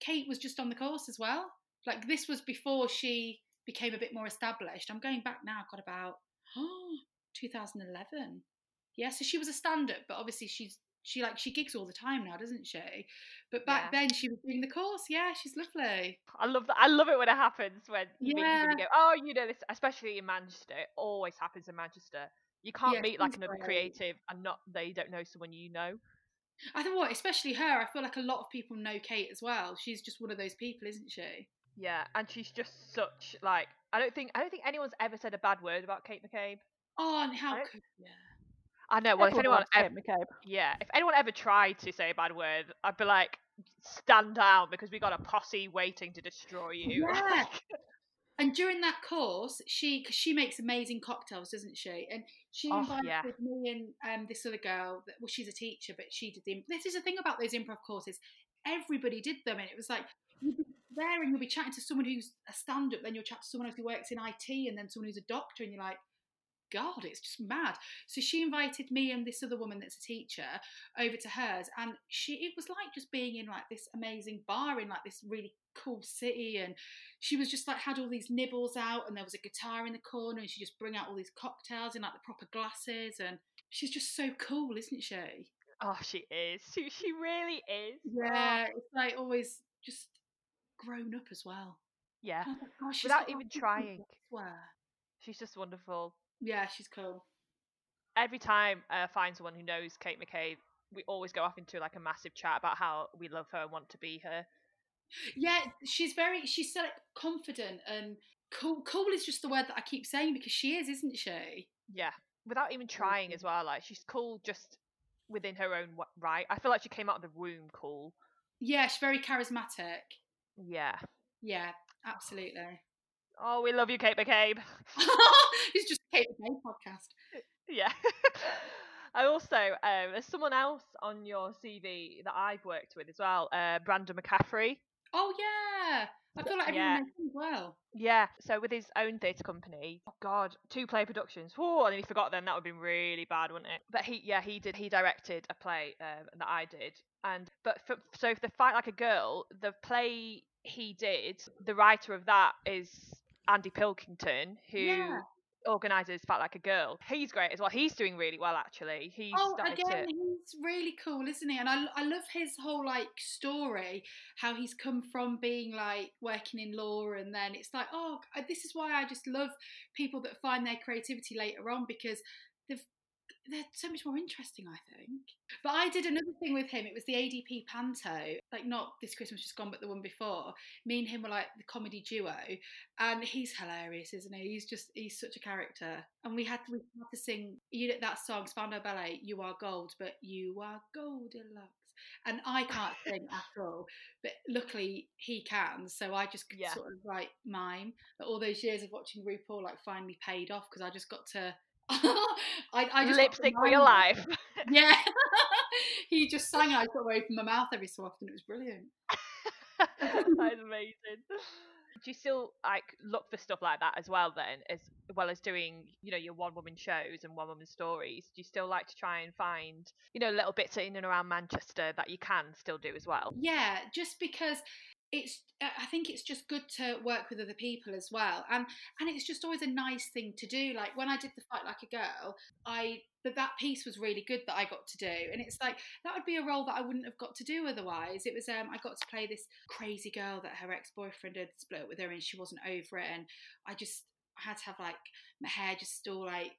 Kate was just on the course as well. Like this was before she became a bit more established. I'm going back now, i've got about 2011. Yeah, so she was a stand-up, but obviously she's she like she gigs all the time now, doesn't she? But back Yeah. then she was doing the course. Yeah, she's lovely. I love that. I love it when it happens when you meet people and you Yeah. go, oh, you know this, especially in Manchester. It always happens in Manchester. You can't Yeah, meet like another great. creative and not they don't know someone you know. I think what, especially her, I feel like a lot of people know Kate as well. She's just one of those people, isn't she? Yeah, and she's just such like I don't think I don't think anyone's ever said a bad word about Kate McCabe. Oh, and how could yeah. I know. Well, if anyone ever, yeah, if anyone ever tried to say a bad word, I'd be like, stand down because we got a posse waiting to destroy you. Yeah. And during that course, she because she makes amazing cocktails, doesn't she? And she Oh, invited yeah. me and um, this other girl. That, well, she's a teacher, but she did the. This is the thing about those improv courses. Everybody did them, and it was like you'd be there and you'll be chatting to someone who's a stand-up, then you'll chat to someone else who works in IT, and then someone who's a doctor, and you're like, God, it's just mad. So she invited me and this other woman that's a teacher over to hers, and she it was like just being in like this amazing bar in like this really cool city, and she was just like had all these nibbles out, and there was a guitar in the corner, and she just bring out all these cocktails in like the proper glasses, and she's just so cool, isn't she? oh, she is. She she really is. Oh, Yeah, it's like always just grown up as well. yeah. Thought, "Gosh, oh, Without even trying. swear. She's just wonderful. Yeah, she's cool. Every time I find someone who knows Kate McCabe, we always go off into like a massive chat about how we love her and want to be her. Yeah, she's very she's so like, confident and cool. Cool is just the word that I keep saying because she is, isn't she? Yeah. Without even trying as well. Like she's cool just within her own right. I feel like she came out of the womb cool. Yeah, she's very charismatic. Yeah. Yeah, absolutely. Oh, we love you, Kate McCabe. it's just Kate McCabe podcast. Yeah. I also um, there's someone else on your CV that I've worked with as well, uh, Brandon McCaffrey. Oh yeah, I feel like everyone Yeah. knows well. Yeah, so with his own theatre company, oh God, two play productions. Oh, I nearly forgot then. That would have been really bad, wouldn't it? But he, yeah, he did. He directed a play um, that I did, and but for, so for the fight like a girl, the play he did, the writer of that is Andy Pilkington, who Yeah. Organises Fight Like a Girl. He's great as well. He's doing really well actually. He's Oh, again, to. he's really cool, isn't he? And I, I love his whole like story, how he's come from being like working in law, and then it's like, oh, this is why I just love people that find their creativity later on because they've they're so much more interesting, I think. But I did another thing with him. It was the ADP Panto, like not this Christmas just gone, but the one before. Me and him were like the comedy duo, and he's hilarious, isn't he? He's just he's such a character. And we had to, we had to sing you know that song Spandau Ballet, "You Are Gold," but you are gold Goldilocks. And I can't sing at all, but luckily he can. So I just Yeah. sort of like mime. But all those years of watching RuPaul like finally paid off because I just got to. I, I just got Lip sync for your life. Yeah, he just sang. and I sort of opened my mouth every so often. It was brilliant. that is amazing. Do you still like look for stuff like that as well then, as well as doing, you know, your one woman shows and one woman stories? Do you still like to try and find, you know, little bits in and around Manchester that you can still do as well? Yeah, just because it's uh, I think it's just good to work with other people as well. And and it's just always a nice thing to do. Like when I did the fight like a girl, I but that piece was really good that I got to do. And it's like that would be a role that I wouldn't have got to do otherwise. It was um I got to play this crazy girl that her ex-boyfriend had split with her and she wasn't over it and I just I had to have like my hair just all like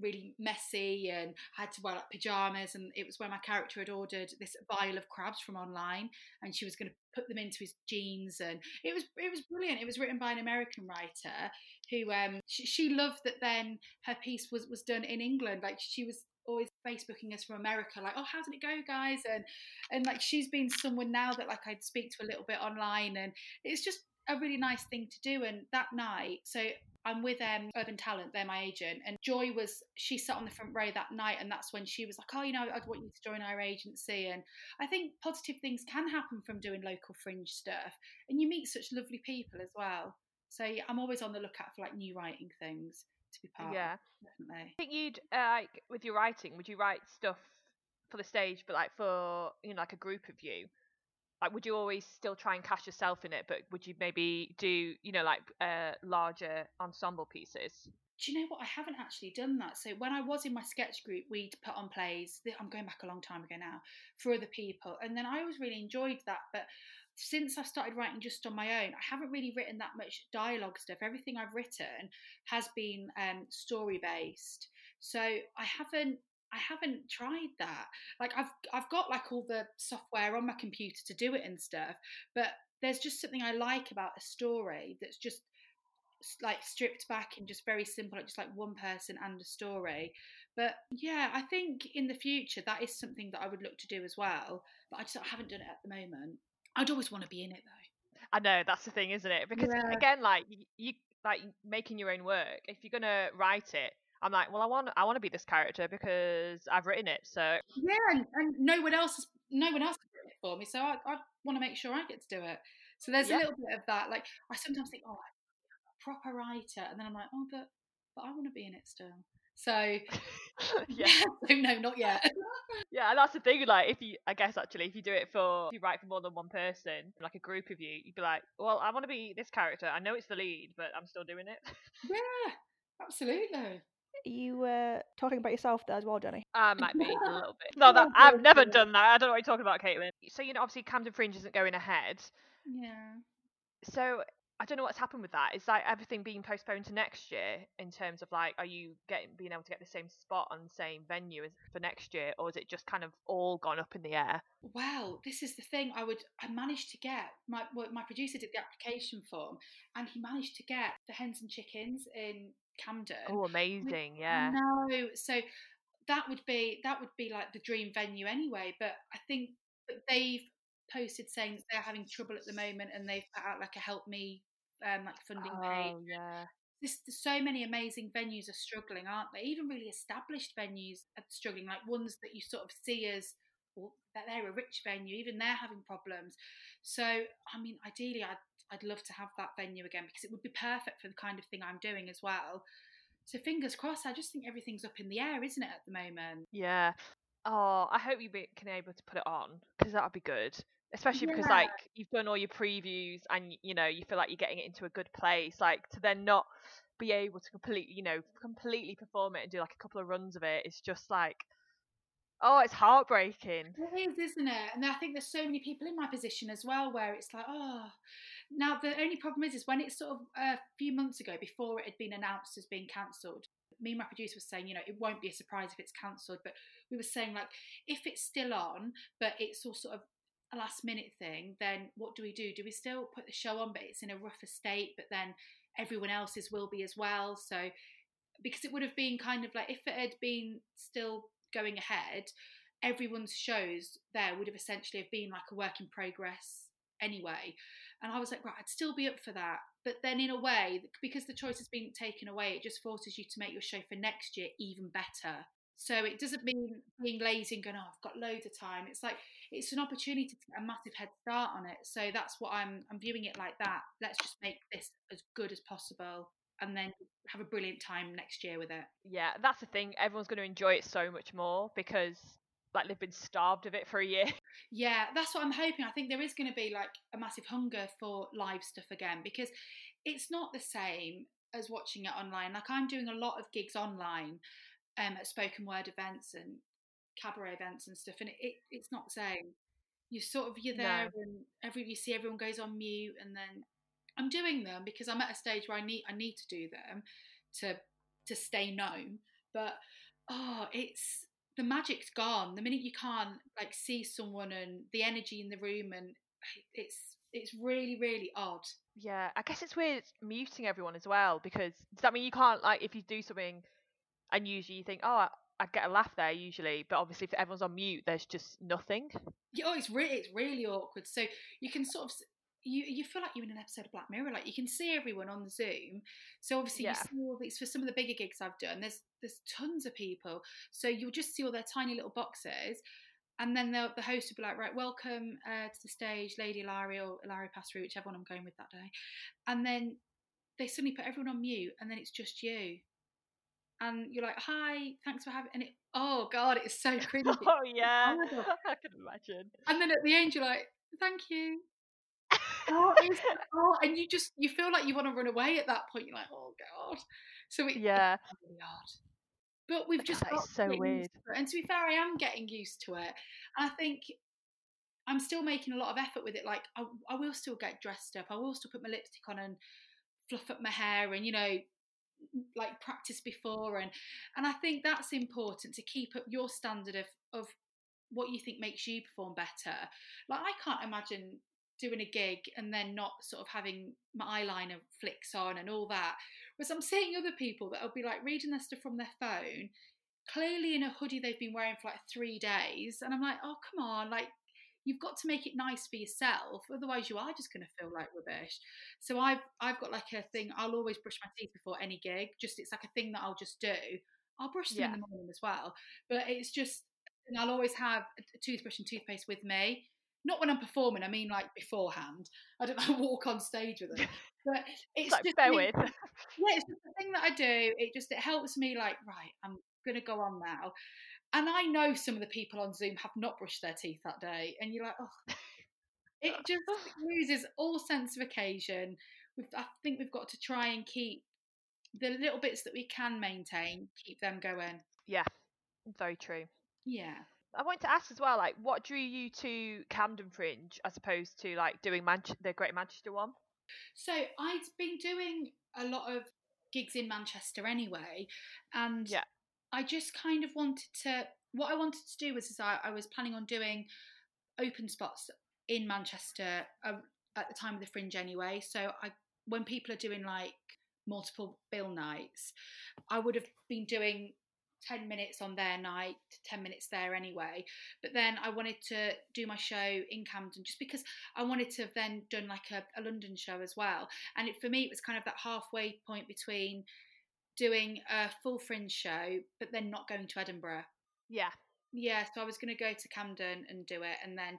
really messy and had to wear like pajamas and it was where my character had ordered this vial of crabs from online and she was going to put them into his jeans and it was it was brilliant. It was written by an American writer who um she, she loved that then her piece was was done in England. Like she was always facebooking us from America like oh how did it go guys? and and like she's been someone now that like I'd speak to a little bit online and it's just a really nice thing to do and that night so I'm with um, Urban Talent, they're my agent, and Joy was she sat on the front row that night, and that's when she was like, "Oh, you know, I'd want you to join our agency." And I think positive things can happen from doing local fringe stuff, and you meet such lovely people as well. So yeah, I'm always on the lookout for like new writing things to be part Yeah. of. Definitely. I think you'd uh, like with your writing, would you write stuff for the stage, but like for you know, like a group of you, like would you always still try and cast yourself in it but would you maybe do you know like uh larger ensemble pieces do you know what? I haven't actually done that. So when I was in my sketch group, we'd put on plays. I'm going back a long time ago now for other people, and then I always really enjoyed that. But since I've started writing just on my own, I haven't really written that much dialogue stuff. Everything I've written has been um, story based. So I haven't I haven't tried that. Like I've I've got like all the software on my computer to do it and stuff, but there's just something I like about a story that's just like stripped back and just very simple, like just like one person and a story. But yeah, I think in the future that is something that I would look to do as well. But I just I haven't done it at the moment. I'd always want to be in it though. I know that's the thing, isn't it? Because Yeah. again, like you, you like making your own work. If you're gonna write it, I'm like, well, I want I want to be this character because I've written it. So Yeah, and, and no one else has no one else has done it for me, so I, I want to make sure I get to do it. So there's Yeah. a little bit of that. Like I sometimes think, oh, I'm a proper writer, and then I'm like, oh, but but I want to be in it still. So yeah, so no, not yet. yeah, and that's the thing. Like, if you, I guess actually, if you do it for, if you write for more than one person, like a group of you, you'd be like, well, I want to be this character. I know it's the lead, but I'm still doing it. yeah, absolutely. You were talking about yourself there as well, Jenny. I might be a little bit. No, that I've never done that. I don't know what you're talking about, Caitlin. So you know, obviously, Camden Fringe isn't going ahead. Yeah. So I don't know what's happened with that. Is like everything being postponed to next year in terms of like, are you getting being able to get the same spot on the same venue as for next year, or is it just kind of all gone up in the air? Well, this is the thing. I would. I managed to get my well, my producer did the application form, and he managed to get the Hens and Chickens in Camden. Oh, amazing! Yeah. No, so that would be that would be like the dream venue anyway. But I think they've posted saying that they're having trouble at the moment, and they've put out like a help me um, like funding page. Oh yeah. This, so many amazing venues are struggling, aren't they? Even really established venues are struggling, like ones that you sort of see as well, that they're a rich venue. Even they're having problems. So, I mean, ideally, I'd I'd love to have that venue again because it would be perfect for the kind of thing I'm doing as well. So fingers crossed. I just think everything's up in the air, isn't it, at the moment? Yeah. Oh, I hope you be, can able to put it on because that would be good. Especially because like you've done all your previews and you know you feel like you're getting it into a good place. Like to then not be able to completely, you know, completely perform it and do like a couple of runs of it. It's just like, oh, it's heartbreaking. It is, isn't it? And I think there's so many people in my position as well where it's like, oh. Now the only problem is, is when it's sort of a few months ago, before it had been announced as being cancelled. Me and my producer was saying, you know, it won't be a surprise if it's cancelled, but we were saying like, if it's still on, but it's all sort of a last minute thing, then what do we do? Do we still put the show on, but it's in a rougher state, but then everyone else's will be as well? So because it would have been kind of like if it had been still going ahead, everyone's shows there would have essentially have been like a work in progress anyway. And I was like, right, I'd still be up for that. But then in a way, because the choice has been taken away, it just forces you to make your show for next year even better. So it doesn't mean being lazy and going, oh, I've got loads of time. It's like it's an opportunity to get a massive head start on it. So that's what I'm I'm viewing it like that. Let's just make this as good as possible and then have a brilliant time next year with it. Yeah, that's the thing. Everyone's going to enjoy it so much more because like they've been starved of it for a year. Yeah, that's what I'm hoping. I think there is going to be like a massive hunger for live stuff again because it's not the same as watching it online. Like I'm doing a lot of gigs online um, at spoken word events and cabaret events and stuff, and it, it it's not the same. You sort of you're No. there and every you see everyone goes on mute, and then I'm doing them because I'm at a stage where I need I need to do them to to stay known. But oh, it's the magic's gone. The minute you can't like see someone and the energy in the room, and it's it's really really odd. Yeah, I guess it's weird muting everyone as well because does that mean you can't like if you do something and usually you think, oh, I, I'd get a laugh there usually, but obviously if everyone's on mute, there's just nothing. Yeah, Oh, it's really it's really awkward. So you can sort of you you feel like you're in an episode of Black Mirror. Like you can see everyone on Zoom. So obviously Yeah. you see all these for some of the bigger gigs I've done. There's there's tons of people. So you'll just see all their tiny little boxes. And then the, the host will be like, right, welcome uh, to the stage, Lady Ilaria or Ilaria Passeri, whichever one I'm going with that day. And then they suddenly put everyone on mute, and then it's just you. And you're like, hi, thanks for having. And it, oh god, it's so cringy. oh yeah. I can imagine. And then at the end, you're like, Thank you. Oh, oh, and you just you feel like you want to run away at that point. You're like, oh god. So it, Yeah. really odd. But we've just it's so weird. And to be fair, I am getting used to it. And I think I'm still making a lot of effort with it. Like I, I will still get dressed up. I will still put my lipstick on and fluff up my hair and you know like practice before and and I think that's important to keep up your standard of of what you think makes you perform better. Like I can't imagine doing a gig and then not sort of having my eyeliner flicks on and all that. Whereas I'm seeing other people that will be like reading their stuff from their phone, clearly in a hoodie they've been wearing for like three days, and I'm like, oh come on, like you've got to make it nice for yourself, otherwise you are just going to feel like rubbish. So I've I've got like a thing. I'll always brush my teeth before any gig. Just it's like a thing that I'll just do. I'll brush them Yeah. in the morning as well, but it's just and I'll always have a a toothbrush and toothpaste with me. Not when I'm performing. I mean, like beforehand. I don't know, walk on stage with them. But it's, like just bear with. yeah, it's just the thing that I do. It just it helps me like right. I'm gonna go on now, and I know some of the people on Zoom have not brushed their teeth that day, and you're like, oh, it just loses all sense of occasion. We've, I think we've got to try and keep the little bits that we can maintain, keep them going. yeah, very true. Yeah. I wanted to ask as well, like, what drew you to Camden Fringe as opposed to like doing the Great Manchester one? So I'd been doing a lot of gigs in Manchester anyway, and Yeah. I just kind of wanted to. What I wanted to do was, is I, I was planning on doing open spots in Manchester uh, at the time of the Fringe anyway. So I, when people are doing like multiple bill nights, I would have been doing 10 minutes on their night, 10 minutes there anyway. But then I wanted to do my show in Camden just because I wanted to have then done like a, a London show as well. And it, for me, it was kind of that halfway point between doing a full fringe show, but then not going to Edinburgh. Yeah, Yeah, so I was going to go to Camden and do it. And then,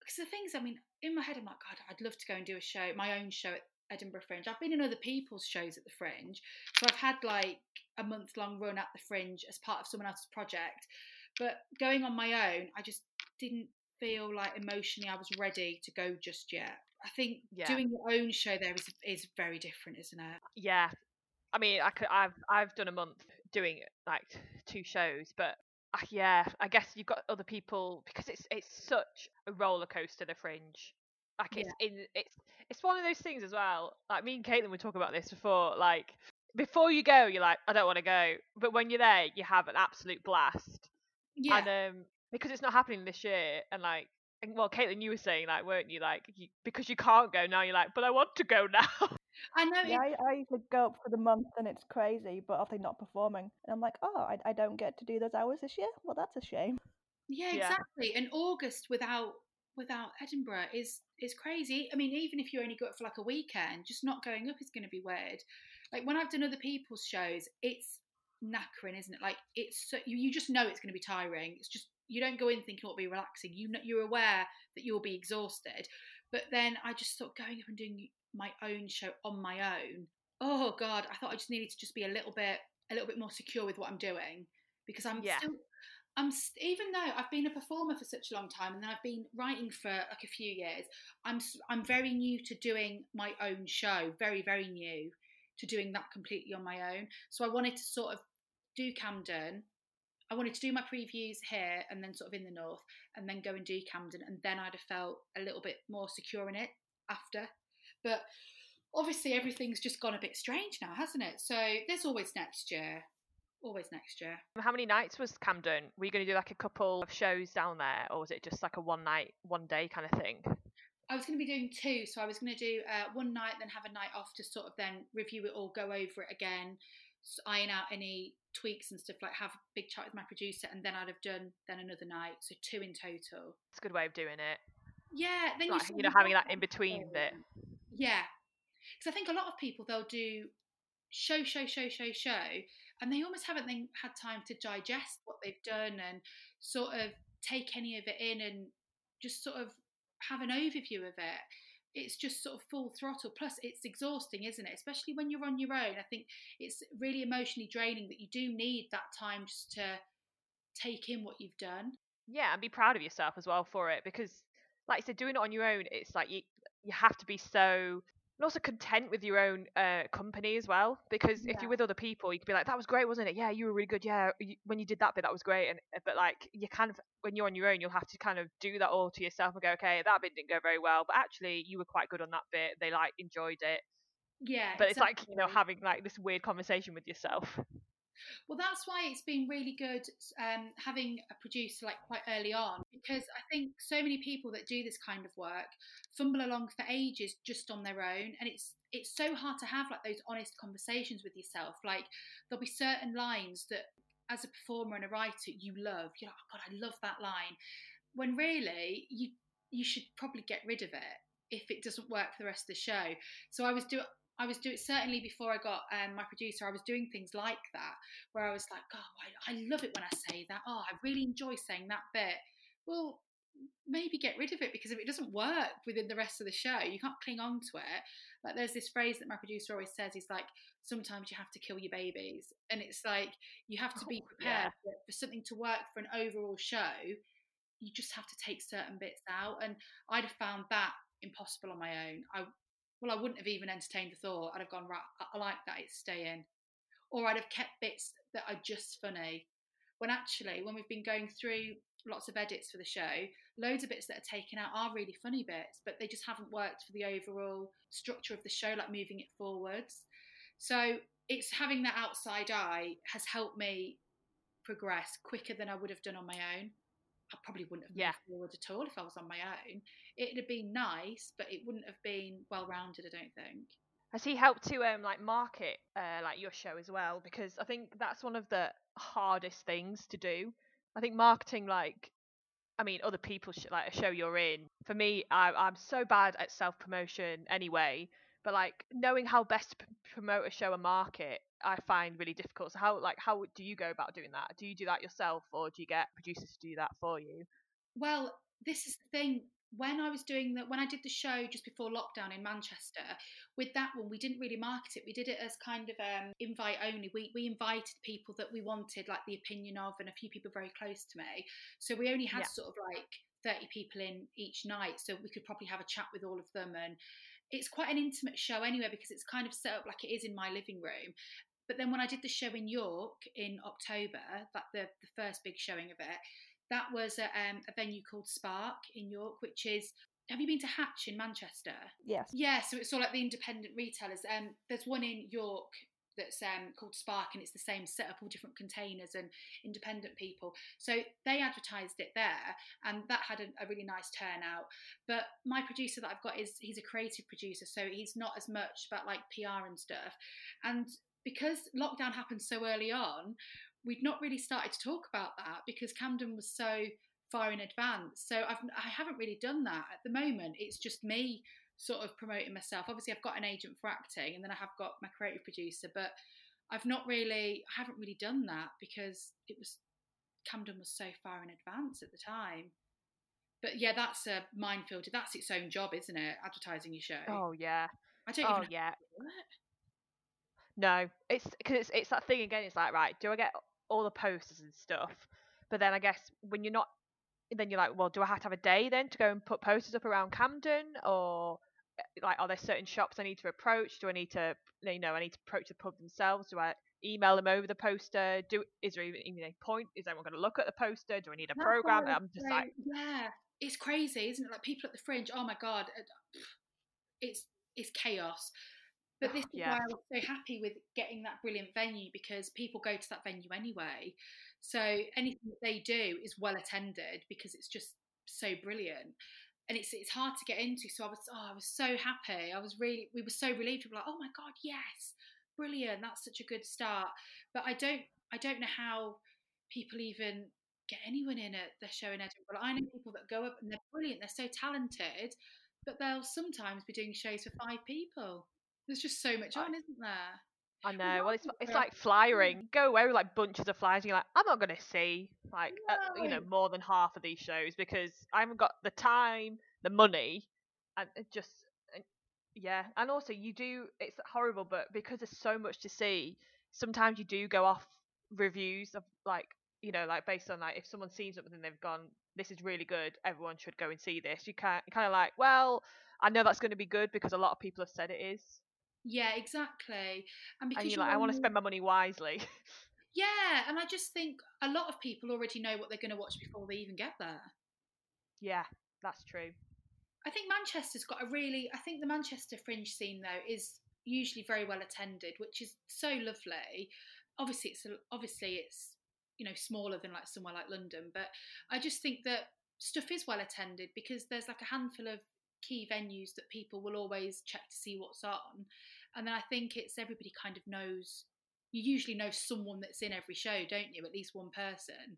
because the things, I mean, in my head, I'm like, God, I'd love to go and do a show, my own show at Edinburgh Fringe. I've been in other people's shows at the Fringe. So I've had like a month long run at the Fringe as part of someone else's project. But going on my own, I just didn't feel like emotionally I was ready to go just yet. I think Yeah. doing your own show there is is very different, isn't it? yeah. I mean, I could, I've I've done a month doing like two shows, but uh, yeah, I guess you've got other people because it's it's such a roller coaster. The Fringe, like it's in it's it's one of those things as well. Like me and Caitlin were talking about this before. Like before you go, you're like, I don't want to go, but when you're there, you have an absolute blast. Yeah. And um, because it's not happening this year, and like, and, well, Caitlin, you were saying like, weren't you like, you, because you can't go now, you're like, but I want to go now. I know Yeah, I, I usually go up for the month and it's crazy, but obviously not performing. And I'm like, oh, I, I don't get to do those hours this year? Well, that's a shame. Yeah, Yeah. exactly. And August without without Edinburgh is is crazy. I mean, even if you only go up for like a weekend, just not going up is going to be weird. Like when I've done other people's shows, it's knackering, isn't it? Like it's so, you, you just know it's going to be tiring. It's just you don't go in thinking it'll be relaxing. You know, you're aware that you'll be exhausted. But then I just thought going up and doing my own show on my own. Oh God, I thought I just needed to just be a little bit a little bit more secure with what I'm doing because I'm Yeah. still I'm even though I've been a performer for such a long time, and then I've been writing for like a few years. I'm I'm very new to doing my own show, very very new to doing that completely on my own. So I wanted to sort of do Camden. I wanted to do my previews here and then sort of in the north, and then go and do Camden, and then I'd have felt a little bit more secure in it after. But obviously everything's just gone a bit strange now, hasn't it? So there's always next year, always next year. How many nights was Camden? Were you going to do like a couple of shows down there, or was it just like a one night, one day kind of thing? I was going to be doing two, so I was going to do uh, one night, then have a night off to sort of then review it all, go over it again, iron out any tweaks and stuff like have a big chat with my producer, and then I'd have done then another night, so two in total. It's a good way of doing it. Yeah, then Like, sort you know, having that in between bit. Yeah, because I think a lot of people they'll do show, show, show, show, show, and they almost haven't then had time to digest what they've done and sort of take any of it in and just sort of have an overview of it. It's just sort of full throttle. Plus, it's exhausting, isn't it? Especially when you're on your own. I think it's really emotionally draining that you do need that time just to take in what you've done. Yeah, and be proud of yourself as well for it because like I said, doing it on your own, it's like you you have to be so and also content with your own uh, company as well. Because if you're with other people, you could be like, "That was great, wasn't it? Yeah, you were really good. Yeah, you, when you did that bit, that was great." And uh, but like you kind of when you're on your own, you'll have to kind of do that all to yourself and go, "Okay, that bit didn't go very well, but actually you were quite good on that bit. They like enjoyed it." Yeah, But it's like you know having like this weird conversation with yourself. Well, that's why it's been really good um, having a producer like quite early on because I think so many people that do this kind of work fumble along for ages just on their own, and it's it's so hard to have like those honest conversations with yourself. Like there'll be certain lines that, as a performer and a writer, you love. You're like, oh God, I love that line. When really you you should probably get rid of it if it doesn't work for the rest of the show. So I was doing. I was doing certainly before I got um, my producer. I was doing things like that, where I was like, "Oh, I, I love it when I say that. Oh, I really enjoy saying that bit." Well, maybe get rid of it because if it doesn't work within the rest of the show, you can't cling on to it. Like there's this phrase that my producer always says. He's like, "Sometimes you have to kill your babies," and it's like you have to be prepared yeah. for, for something to work for an overall show. You just have to take certain bits out, and I'd have found that impossible on my own. I well, I wouldn't have even entertained the thought. I'd have gone, right, I, like that, it's staying. Or I'd have kept bits that are just funny. When actually, when we've been going through lots of edits for the show, loads of bits that are taken out are really funny bits, but they just haven't worked for the overall structure of the show, like moving it forwards. So it's having that outside eye has helped me progress quicker than I would have done on my own. I probably wouldn't have Yeah. moved forward at all if I was on my own. It'd have been nice, but it wouldn't have been well rounded, I don't think. Has he helped to um like market uh like your show as well? Because I think that's one of the hardest things to do. I think marketing like I mean other people sh- like a show you're in. For me, I, I'm so bad at self promotion anyway. But like knowing how best to p- promote a show and market, I find really difficult. So how like how do you go about doing that? Do you do that yourself, or do you get producers to do that for you? Well, this is the thing. When I was doing that, when I did the show just before lockdown in Manchester, with that one, we didn't really market it. We did it as kind of um, invite only. We we invited people that we wanted, like the opinion of, and a few people very close to me. So we only had Yeah. sort of like thirty people in each night, so we could probably have a chat with all of them. And it's quite an intimate show anyway because it's kind of set up like it is in my living room. But then when I did the show in York in October, that the the first big showing of it, that was at um, a venue called Spark in York, which is. Have you been to Hatch in Manchester? Yes. Yeah, so it's all like the independent retailers. Um, there's one in York that's um, called Spark, and it's the same setup, all different containers and independent people. So they advertised it there, and that had a, a really nice turnout. But my producer that I've got is he's a creative producer, so he's not as much about like PR and stuff. And because lockdown happened so early on, we'd not really started to talk about that because Camden was so far in advance. So I've I haven't really done that at the moment. It's just me sort of promoting myself. Obviously, I've got an agent for acting, and then I have got my creative producer, but I've not really, I haven't really done that because it was Camden was so far in advance at the time. But yeah, that's a minefield. That's its own job, isn't it? Advertising your show. Oh yeah. I don't Oh even. yeah. No, it's because it's it's that thing again. It's like right, do I get all the posters and stuff? But then I guess when you're not, then you're like, well, do I have to have a day then to go and put posters up around Camden, or uh, like are there certain shops I need to approach? Do I need to, you know, I need to approach the pub themselves? Do I email them over the poster? Do is there even, even a point? Is anyone going to look at the poster? Do I need a That's program? I'm just like, yeah, it's crazy, isn't it? Like people at the fringe. Oh my god, uh, it's it's chaos. But this is Yeah. why I was so happy with getting that brilliant venue because people go to that venue anyway. So anything that they do is well attended because it's just so brilliant. And it's it's hard to get into. So I was oh I was so happy. I was really we were so relieved. We were like, oh my god, yes, brilliant. That's such a good start. But I don't I don't know how people even get anyone in at the show in Edinburgh. I know people that go up and they're brilliant, they're so talented, but they'll sometimes be doing shows for five people. There's just so much on, isn't there? I know. Well, it's it's like flyering. Go away with like bunches of flyers. And you're like, I'm not going to see like uh, you know more than half of these shows because I haven't got the time, the money, and it just and, yeah. And also, you do. It's horrible, but because there's so much to see, sometimes you do go off reviews of like you know, like based on like if someone's seen something and they've gone, this is really good, everyone should go and see this. You can't kind of like, well, I know that's going to be good because a lot of people have said it is. Yeah, exactly. And because and you're like, I want to spend my money wisely. Yeah, and I just think a lot of people already know what they're going to watch before they even get there. yeah, that's true. I think Manchester's got a really. I think the Manchester fringe scene though is usually very well attended, which is so lovely. Obviously, it's obviously it's you know smaller than like somewhere like London, but I just think that stuff is well attended because there's like a handful of key venues that people will always check to see what's on, and then I think it's everybody kind of knows. You usually know someone that's in every show, don't you? At least one person.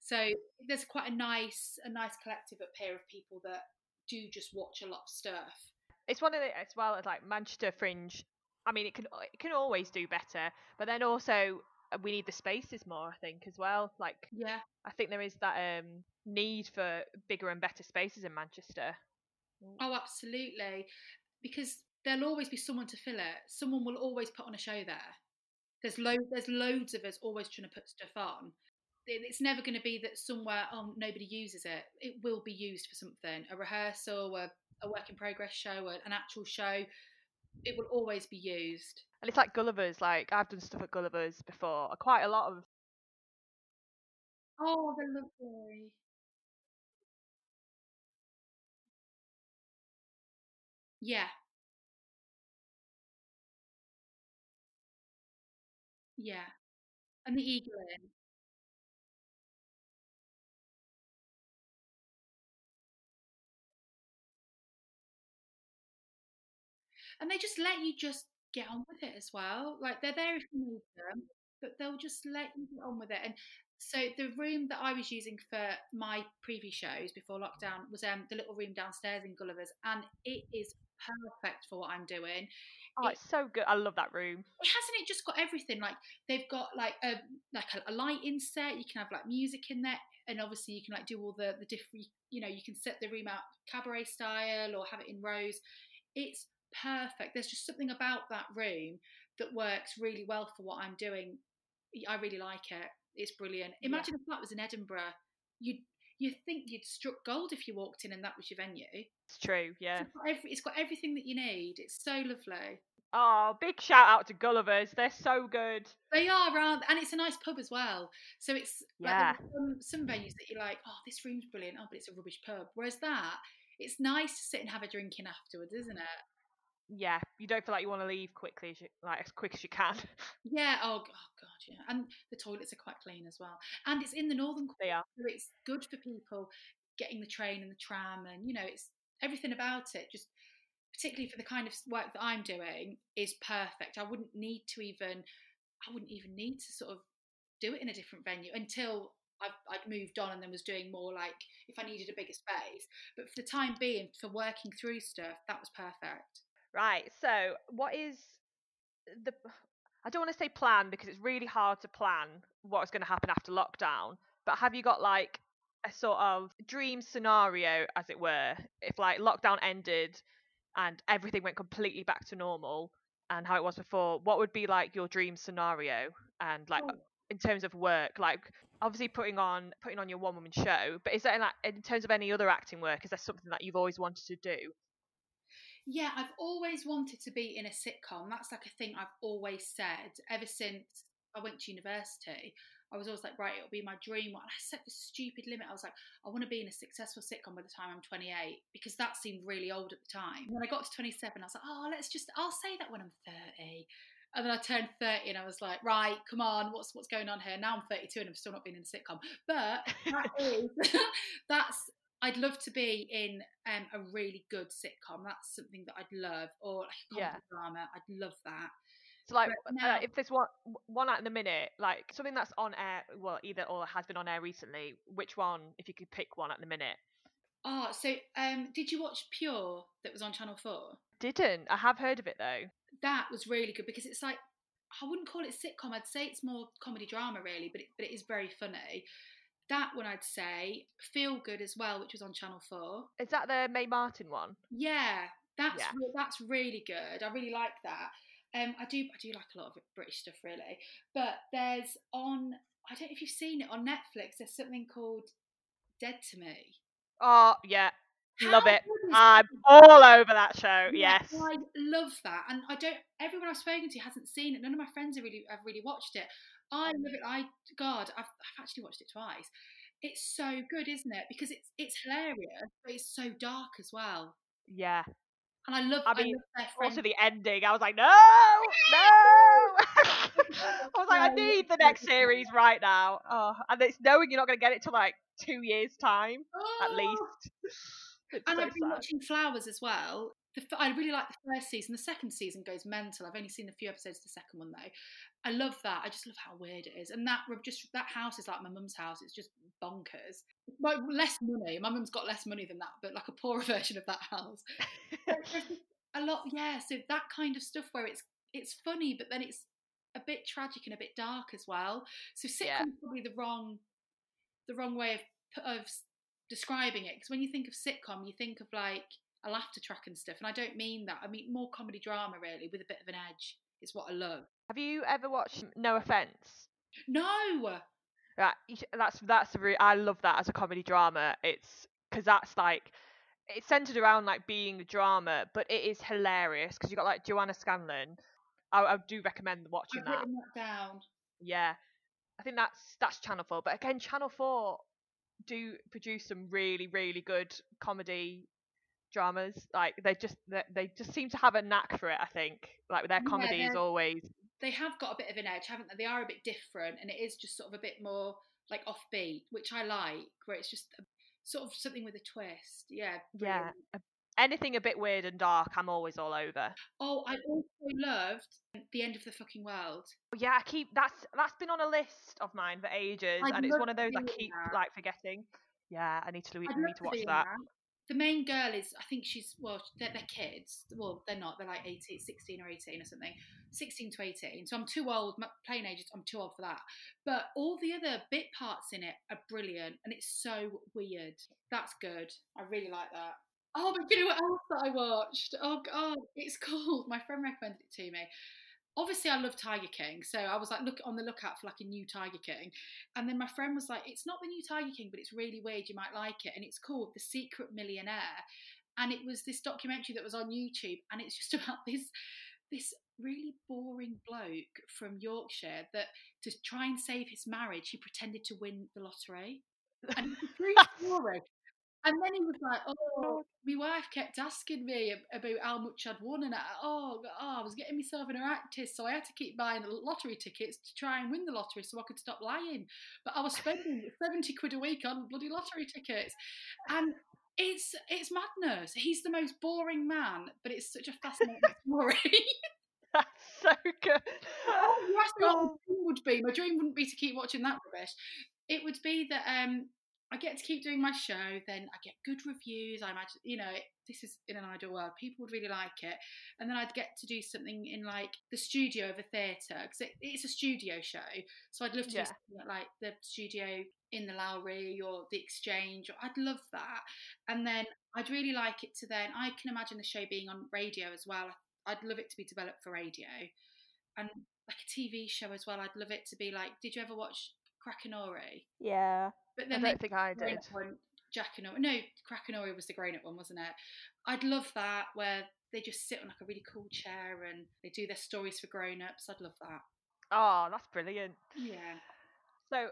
So there's quite a nice, a nice collective up here of people that do just watch a lot of stuff. It's one of the as well as like Manchester Fringe. I mean, it can it can always do better, but then also uh, we need the spaces more. I think as well. Like Yeah, I think there is that um need for bigger and better spaces in Manchester. Oh, absolutely. Because there'll always be someone to fill it. Someone will always put on a show there. There's lo- there's loads of us always trying to put stuff on. It's never going to be that somewhere oh nobody uses it. It will be used for something, a rehearsal, a, a work in progress show, an actual show. It will always be used. And it's like Gulliver's. Like I've done stuff at Gulliver's before. Uh, quite a lot of Oh, they're lovely. Yeah, yeah. And the Eagle Inn. and they just let you just get on with it as well. Like they're there if you need them, but they'll just let you get on with it. And so the room that I was using for my previous shows before lockdown was um, the little room downstairs in Gulliver's, and it is perfect for what I'm doing. oh, it's so good. I love that room. It hasn't it just got everything? Like they've got like a like a, a lighting set. You can have like music in there, and obviously you can like do all the the different. You know, you can set the room out cabaret style or have it in rows. It's perfect. There's just something about that room that works really well for what I'm doing. I really like it. It's brilliant. Yeah. Imagine if that was in Edinburgh. You'd you think you'd struck gold if you walked in and that was your venue. It's true. Yeah. It's got, every, it's got everything that you need. It's so lovely. Oh, big shout out to Gulliver's. They're so good. They are, aren't and it's a nice pub as well. So it's Yeah. like some, some venues that you're like, oh, this room's brilliant. Oh, but it's a rubbish pub. Whereas that, it's nice to sit and have a drink in afterwards, isn't it? Yeah, you don't feel like you want to leave quickly, as you, like as quick as you can. Yeah. Oh, oh God, yeah. And the toilets are quite clean as well. And it's in the northern they are. quarter. It's good for people getting the train and the tram, and you know, it's everything about it. Just particularly for the kind of work that I'm doing is perfect. I wouldn't need to even, I wouldn't even need to sort of do it in a different venue until I'd moved on and then was doing more like if I needed a bigger space. But for the time being, for working through stuff, that was perfect. Right. So, what is the? I don't want to say plan because it's really hard to plan what's going to happen after lockdown. But have you got like a sort of dream scenario, as it were, if like lockdown ended and everything went completely back to normal and how it was before? What would be like your dream scenario? And like Oh. in terms of work, like obviously putting on putting on your one woman show, but is there like in terms of any other acting work? Is there something that you've always wanted to do? Yeah, I've always wanted to be in a sitcom. That's like a thing I've always said ever since I went to university. I was always like, right, it'll be my dream. And I set this stupid limit. I was like, I want to be in a successful sitcom by the time I'm 28 because that seemed really old at the time. When I got to 27, I was like, oh, let's just, I'll say that when I'm 30. And then I turned 30 and I was like, right, come on, what's what's going on here? Now I'm 32 and I'm still not been in a sitcom. But that is, that's, I'd love to be in um, a really good sitcom. That's something that I'd love, or like comedy Yeah. drama. I'd love that. So like, uh, now- if there's one one at the minute, like something that's on air, well, either or has been on air recently. Which one, if you could pick one at the minute? Oh, so um, did you watch Pure that was on Channel Four? Didn't. I have heard of it though. That was really good because it's like I wouldn't call it sitcom. I'd say it's more comedy drama, really, but it, but it is very funny. That one I'd say feel good as well, which was on Channel Four. Is that the Mae Martin one? Yeah, that's Yeah. re- that's really good. I really like that. Um, I do I do like a lot of British stuff really, but there's on I don't know if you've seen it on Netflix. There's something called Dead to Me. Oh yeah, love it. I'm all over that show. Yeah, Yes. I love that, and I don't. Everyone I've spoken to hasn't seen it. None of my friends have really have really watched it. I love it. I God, I've, I've actually watched it twice. It's so good, isn't it? Because it's it's hilarious, but it's so dark as well. Yeah. And I love. I I, mean, love their. Also the ending, I was like, no, no. I was like, I need the next series right now. Oh, and it's knowing you're not going to get it till like two years time at Oh! least. It's And so I've been sad. watching Flowers as well. The, I really like the first season. The second season goes mental. I've only seen a few episodes of the second one though. I love that. I just love how weird it is. And that just that house is like my mum's house. It's just bonkers. But less money. My mum's got less money than that, but like a poorer version of that house. But there's just a lot, yeah. So that kind of stuff where it's it's funny, but then it's a bit tragic and a bit dark as well. So sitcom's Yeah. probably the wrong the wrong way of of describing it because when you think of sitcom, you think of like a laughter track and stuff, and I don't mean that. I mean more comedy drama really with a bit of an edge. Is what I love. Have you ever watched No Offense? No, Right, that's that's a re- I love that as a comedy drama. It's because that's like it's centered around like being a drama, but it is hilarious because you got like Joanna Scanlan. I, I do recommend watching I've that. that down. Yeah, I think that's that's Channel Four. But again, Channel Four do produce some really really good comedy dramas. Like they just they, they just seem to have a knack for it. I think like their Yeah, comedy is always They have got a bit of an edge, haven't they? They are a bit different, and it is just sort of a bit more like offbeat, which I like, where it's just a, sort of something with a twist. Yeah, yeah. brilliant. a- Anything a bit weird and dark, I'm always all over. Oh, I also loved um, the end of the fucking world. Oh, yeah, I keep that's that's been on a list of mine for ages, I'd and it's one of those I keep that. like forgetting. Yeah, I need to I need to watch in that. The main girl is, I think she's, well, they're, they're kids. Well, they're not. They're like 18, 16 or 18 or something. 16 to 18. So I'm too old. My playing age, I'm too old for that. But all the other bit parts in it are brilliant. And it's so weird. That's good. I really like that. Oh, but you know what else that I watched? Oh, God. It's called, my friend recommended it to me. Obviously, I love Tiger King, so I was like, look on the lookout for like a new Tiger King. And then my friend was like, it's not the new Tiger King, but it's really weird. You might like it. And it's called The Secret Millionaire. And it was this documentary that was on YouTube, and it's just about this this really boring bloke from Yorkshire that to try and save his marriage, he pretended to win the lottery. And it's true story. And then he was like, "Oh, my wife kept asking me about how much I'd won, and I, oh, oh, I was getting myself in a practice, so I had to keep buying lottery tickets to try and win the lottery, so I could stop lying. But I was spending seventy quid a week on bloody lottery tickets, and it's it's madness. He's the most boring man, but it's such a fascinating story. That's so good. Oh, what my Oh, dream would be. My dream wouldn't be to keep watching that rubbish. It would be that um, I get to keep doing my show, then I get good reviews. I imagine, you know, this is in an ideal world. People would really like it, and then I'd get to do something in like the studio of a theatre because it, it's a studio show. So I'd love to Yeah. do something at, like the studio in the Lowry or the Exchange. Or, I'd love that, and then I'd really like it to then. I can imagine the show being on radio as well. I'd love it to be developed for radio, and like a TV show as well. I'd love it to be like. Did you ever watch Crackanory? Yeah. But I don't think I did. one, Jack and Ori- no, Crackanory was the grown up one, wasn't it? I'd love that where they just sit on like a really cool chair and they do their stories for grown ups. I'd love that. Oh, that's brilliant. Yeah. So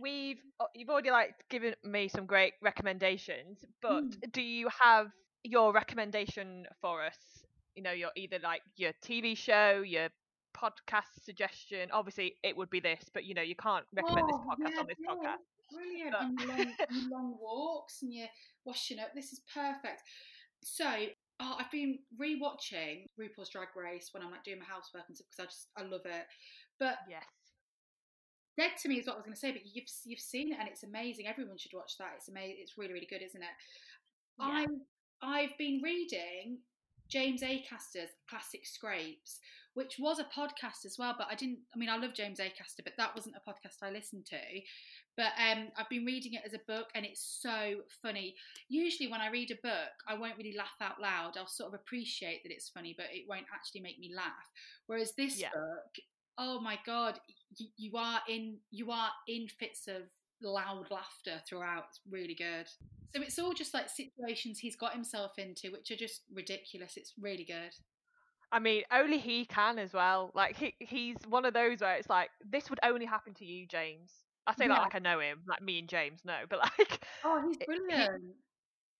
we've uh, you've already like given me some great recommendations, but Mm. do you have your recommendation for us? You know, your either like your TV show, your podcast suggestion. Obviously, it would be this, but you know, you can't recommend this Oh, podcast yeah, on this yeah, podcast. Brilliant. But- And long, long walks and your washing up. This is perfect. So, oh, I've been rewatching RuPaul's Drag Race when I'm like doing my housework and stuff because I just I love it. But Yes. Dead to Me is what I was going to say, but you've you've seen it and it's amazing. Everyone should watch that. It's amazing. It's really really good, isn't it? Yeah. I I've been reading James Acaster's Classic Scrapes, which was a podcast as well. But I didn't. I mean, I love James Acaster, but that wasn't a podcast I listened to. But um, I've been reading it as a book, and it's so funny. Usually, when I read a book, I won't really laugh out loud. I'll sort of appreciate that it's funny, but it won't actually make me laugh. Whereas this Yeah. book, oh my god, you, you are in you are in fits of loud laughter throughout. It's really good. So it's all just like situations he's got himself into, which are just ridiculous. It's really good. I mean, only he can as well. Like he he's one of those where it's like this would only happen to you, James. I say that Yeah. like I know him, like me and James know, but like Oh, he's It- brilliant.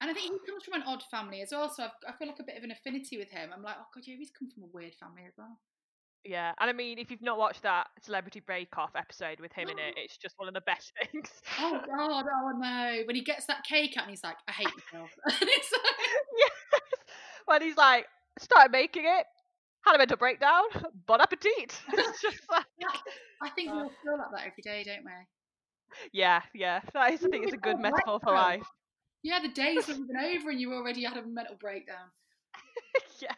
And I think he comes from an odd family as well, so I've, I feel like a bit of an affinity with him. I'm like, oh god, yeah, he's come from a weird family as well. yeah. And I mean, if you've not watched that Celebrity Bake Off episode with him in it, it's just one of the best things. Oh god, oh no! When he gets that cake out and he's like, I hate myself. and it's like, yes. When he's like start making it, had a mental breakdown. Bon appetit. it's just like I think we Oh. all feel like that every day, don't we? yeah, yeah. That is, I think, it's a good metaphor for life. Yeah, the day's not even over and you already had a mental breakdown. yes.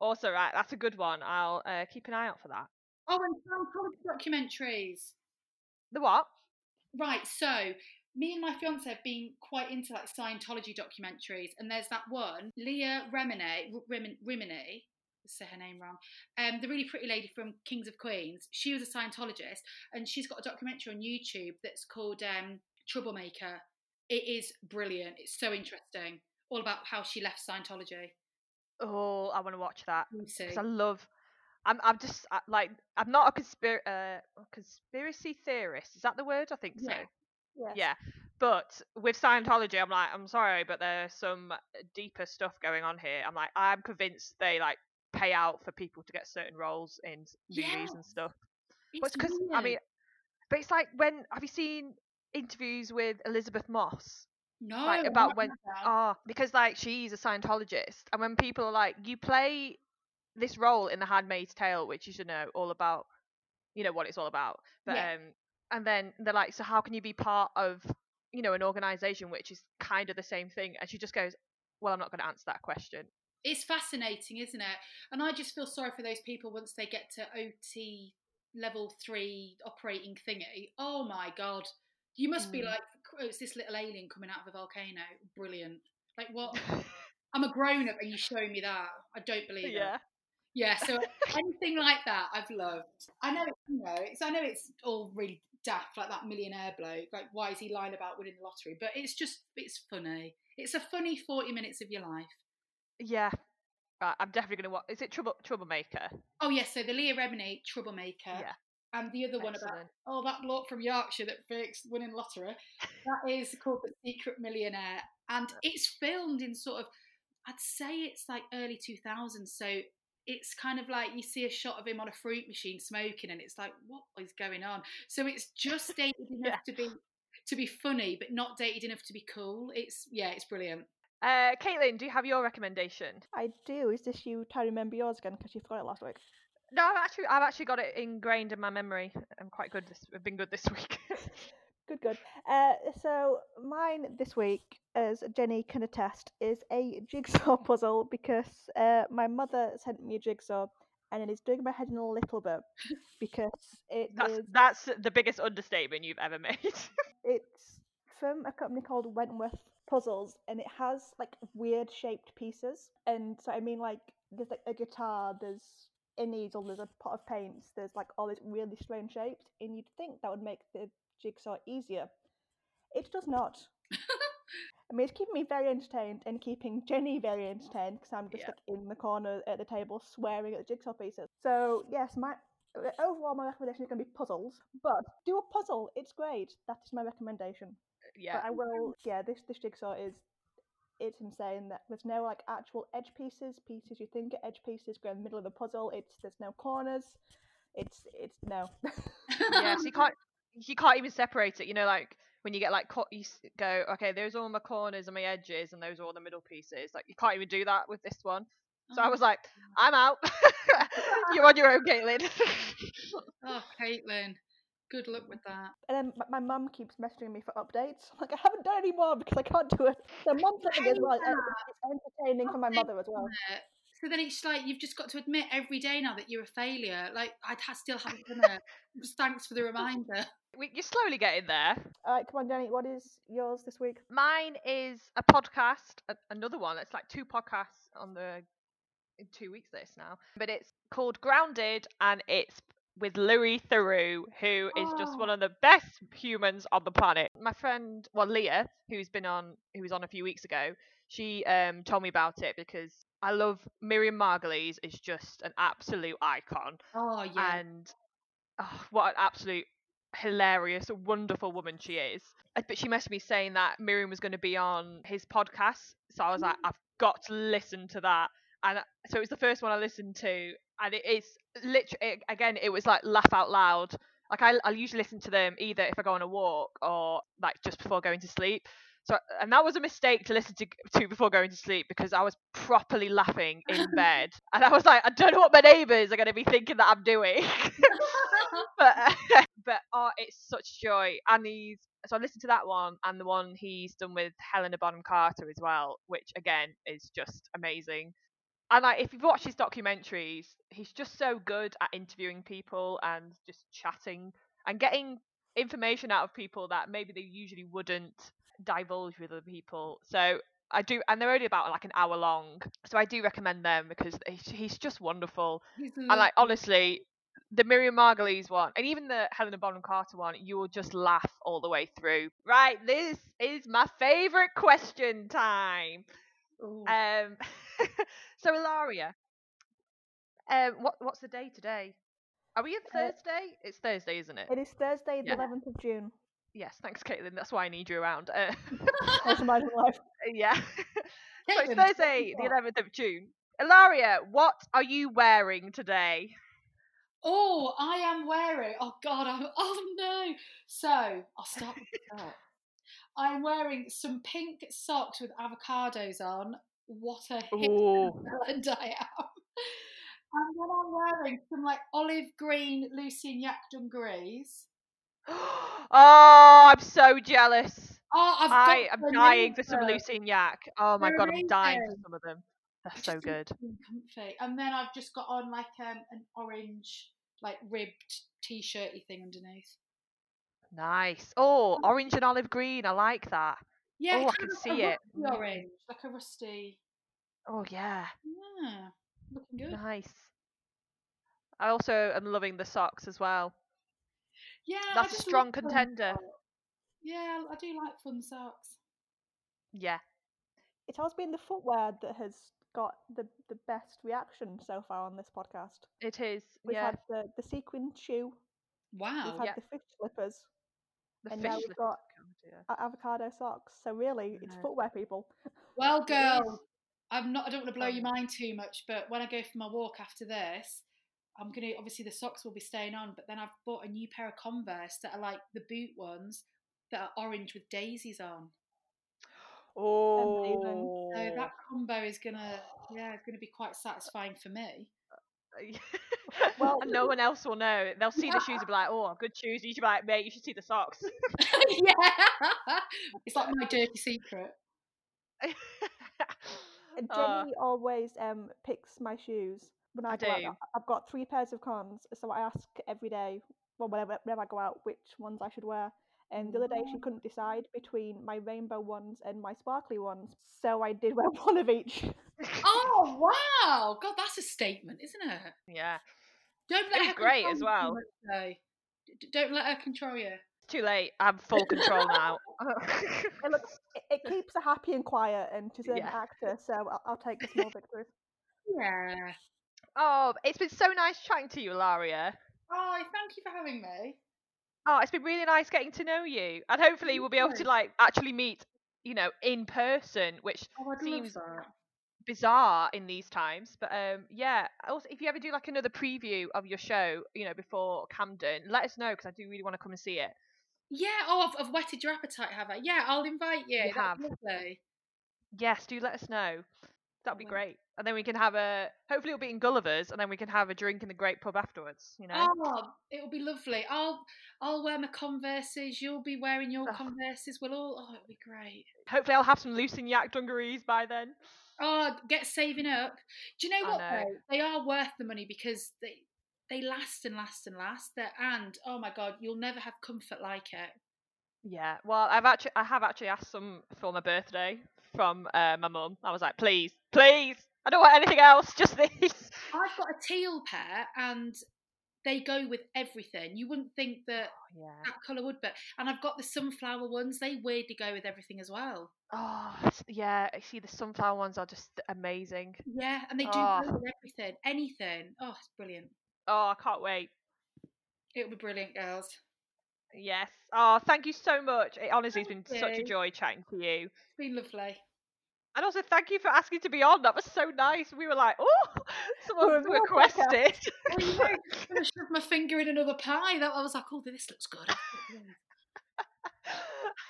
Also, right, that's a good one. I'll uh, keep an eye out for that. Oh, and Scientology documentaries. The what? Right, so me and my fiance have been quite into like Scientology documentaries, and there's that one, Leah Remini, Remin, Rimini, say her name wrong, um, the really pretty lady from Kings of Queens. She was a Scientologist, and she's got a documentary on YouTube that's called um, Troublemaker. It is brilliant. It's so interesting, all about how she left Scientology. Oh, I want to watch that because I love. I'm. I'm just I, like. I'm not a conspir- uh, conspiracy theorist. Is that the word? I think so. Yeah. Yes. Yeah. But with Scientology, I'm like, I'm sorry, but there's some deeper stuff going on here. I'm like, I'm convinced they like pay out for people to get certain roles in movies and stuff. It's But because I mean, but it's like when have you seen interviews with Elisabeth Moss? no, like, about when-. Ah, because like she's a Scientologist, and when people are like, you play this role in The Handmaid's Tale, which you should know all about, you know what it's all about. But Yeah. um, and then they're like, so how can you be part of, you know, an organization which is kind of the same thing? And she just goes, well, I'm not going to answer that question. It's fascinating, isn't it? And I just feel sorry for those people once they get to OT level three operating thingy. Oh my god, you must be Mm. like, oh, it's this little alien coming out of a volcano. Brilliant. Like what? I'm a grown up and you're showing me that. I don't believe it. yeah. Yeah, so anything like that, I've loved. I know, you know, it's I know it's all really daft, like that millionaire bloke. Like, why is he lying about winning the lottery? But it's just, it's funny. It's a funny forty minutes of your life. Yeah. Right, I'm definitely going to watch. Is it Trouble Troublemaker? Oh yes, so the Leah Remini troublemaker, Yeah. and the other one about oh that bloke from Yorkshire that fakes winning lottery. That is called the Secret Millionaire, and it's filmed in sort of, I'd say it's like early two thousands. So it's kind of like you see a shot of him on a fruit machine smoking, and it's like what is going on? So it's just dated enough to be to be funny, but not dated enough to be cool. It's yeah, it's brilliant. Uh, Caitlin, do you have your recommendation? I do. Is this you trying to remember yours again because you forgot it last week? No, I've actually, I've actually got it ingrained in my memory. I'm quite good. This, I've been good this week. Good, good. Uh, so mine this week, as Jenny can attest, is a jigsaw puzzle because uh, my mother sent me a jigsaw and it is doing my head in a little bit because it that's is- that's the biggest understatement you've ever made. it's from a company called Wentworth Puzzles and it has like weird shaped pieces. And so I mean like there's like a guitar, there's a needle, there's a pot of paints, there's like all these really strange shapes, and you'd think that would make the jigsaw easier. It does not. I mean, it's keeping me very entertained and keeping Jenny very entertained because I'm just Yeah. like in the corner at the table swearing at the jigsaw pieces. So yes, my overall my recommendation is going to be puzzles, but do a puzzle. It's great. That is my recommendation. Yeah, But I will. Yeah, this this jigsaw is. It's insane that there's no like actual edge pieces. Pieces you think are edge pieces go in the middle of the puzzle. It's there's no corners. It's it's no. yeah. So you can't you can't even separate it. You know, like when you get like co- you go, okay, those are all my corners and my edges, and those are all the middle pieces. Like you can't even do that with this one. So I Oh, was like, I'm out. You're on your own, Caitlin. oh, Caitlin, good luck with that. And then my, my mum keeps messaging me for updates. Like I haven't done any more because I can't do it. So mum's thing as well. Uh, It's entertaining for my mother as well. So then it's like you've just got to admit every day now that you're a failure. Like I still haven't done it. Just thanks for the reminder. We, you're slowly getting there. All right, come on, Danny. What is yours this week? Mine is a podcast, a- another one. It's like two podcasts on the in two weeks this now, but it's called Grounded, and it's with Louis Theroux, who is just Oh. one of the best humans on the planet. My friend, well, Leah, who's been on, who was on a few weeks ago, she um told me about it because I love Miriam Margolyes is just an absolute icon, Oh yeah. and oh, what an absolute hilarious, wonderful woman she is. Uh, But she messaged me saying that Miriam was going to be on his podcast, so I was like, I've got to listen to that. And uh, so it was the first one I listened to, and it is literally again, it was like laugh out loud. Like I, I usually listen to them either if I go on a walk or like just before going to sleep. So and that was a mistake to listen to, to before going to sleep because I was properly laughing in bed, and I was like, I don't know what my neighbours are going to be thinking that I'm doing. but but oh, it's such joy. And he's so I listened to that one and the one he's done with Helena Bonham Carter as well, which again is just amazing. And like, if you've watched his documentaries, he's just so good at interviewing people and just chatting and getting information out of people that maybe they usually wouldn't divulge with other people. So I do, and they're only about like an hour long. So I do recommend them because he's, just wonderful. He's And like honestly, the Miriam Margolyes one, and even the Helena Bonham Carter one, you will just laugh all the way through. Right, this is my favorite question time. Ooh. Um, so Ilaria, um, what what's the day today? Are we in Uh, Thursday? It's Thursday, isn't it? It is Thursday, the Yeah. 11th of June. Yes, thanks, Caitlin. That's why I need you around. Uh, That's my life. yeah. so it's Thursday, the 11th of June. Ilaria, what are you wearing today? Oh, I am wearing. Oh God, I'm. Oh no. So I'll start with the top. I'm wearing some pink socks with avocados on. What a hip Ooh. I am. And then I'm wearing some like olive green Lucy and Yak dungarees. oh, I'm so jealous. Oh, I've I got am dying for some Yak. Oh my They're god, I'm dying for some of them. They're so good. comfy. And then I've just got on like um, an orange, like ribbed t-shirty thing underneath. Nice. Oh, orange and olive green. I like that. Yeah, Oh, I can see it. Orange, like a rusty. Oh yeah, Yeah, looking good. nice. I also am loving the socks as well. Yeah, I That's a strong love fun contender. socks. Yeah, I do like fun socks. Yeah. It has been the footwear that has got the, the best reaction so far on this podcast. It is. We've yeah. had the, the sequin shoe, Wow. we've had Yeah. the fish slippers, the and fish now we've got Avocado socks. So really, it's footwear, people. Well, girl, I'm not. I don't want to blow your mind too much, but when I go for my walk after this, I'm gonna obviously the socks will be staying on, but then I've bought a new pair of Converse that are like the boot ones that are orange with daisies on. Oh. So that oh. combo is gonna, yeah, it's gonna be quite satisfying for me. Uh, Well- and no one else will know. They'll see the shoes and be like, "Oh, good shoes." You should be like, "Mate, you should see the socks." yeah, it's like my dirty secret. And Uh, Jenny always um picks my shoes when I, I go out. do. I- I've got three pairs of cons, so I ask every day, well, whenever, whenever I go out, which ones I should wear. And the other day she couldn't decide between my rainbow ones and my sparkly ones, so I did wear one of each. Oh wow, God, that's a statement, isn't it? yeah. Don't let It is her great as well. much, though. D- Don't let her control you. It's too late. I'm full control now. It looks, it, it keeps her happy and quiet, and she's an Yeah. actor, so I'll, I'll take the small victories. Yeah. oh, it's been so nice chatting to you, Laria. Oh, thank you for having me. Oh, it's been really nice getting to know you, and hopefully we'll be able to like actually meet, you know, in person, which Oh, Seems- love that. Bizarre in these times. But um, yeah. Also, if you ever do like another preview of your show, you know, before Camden, let us know because I do really want to come and see it. Yeah. Oh, I've, I've whetted your appetite, have I? Yeah, I'll invite you. You have. Lovely. Yes, do let us know. That'd be will. great. And then we can have a hopefully it'll be in Gulliver's, and then we can have a drink in the great pub afterwards. You know. Oh, it'll be lovely. I'll I'll wear my Converses. You'll be wearing your Ugh. Converses. We'll all. Oh, it'll be great. Hopefully, I'll have some Lucy and Yak dungarees by then. Oh, get saving up. Do you know I what? know. Though? They are worth the money because they they last and last and last. They're, and oh my god, you'll never have comfort like it. Yeah, well, I've actually, I have actually asked some for my birthday from uh, my mum. I was like, please, please, I don't want anything else, just these. I've got a teal pair, and they go with everything. You wouldn't think that oh, yeah. that colour would, but and I've got the sunflower ones. They weirdly go with everything as well. Oh, yeah. I see the sunflower ones are just amazing. Yeah, and they do Oh. go with everything, anything. Oh, it's brilliant. Oh, I can't wait. It'll be brilliant, girls. Yes. Oh, thank you so much. It honestly has been Thank such a joy chatting to you. It's been lovely. And also, thank you for asking to be on. That was so nice. We were like, oh, someone oh, We're a real podcast. requested. Oh, you know, I'm gonna shove my finger in another pie. That I was like, oh, this looks good.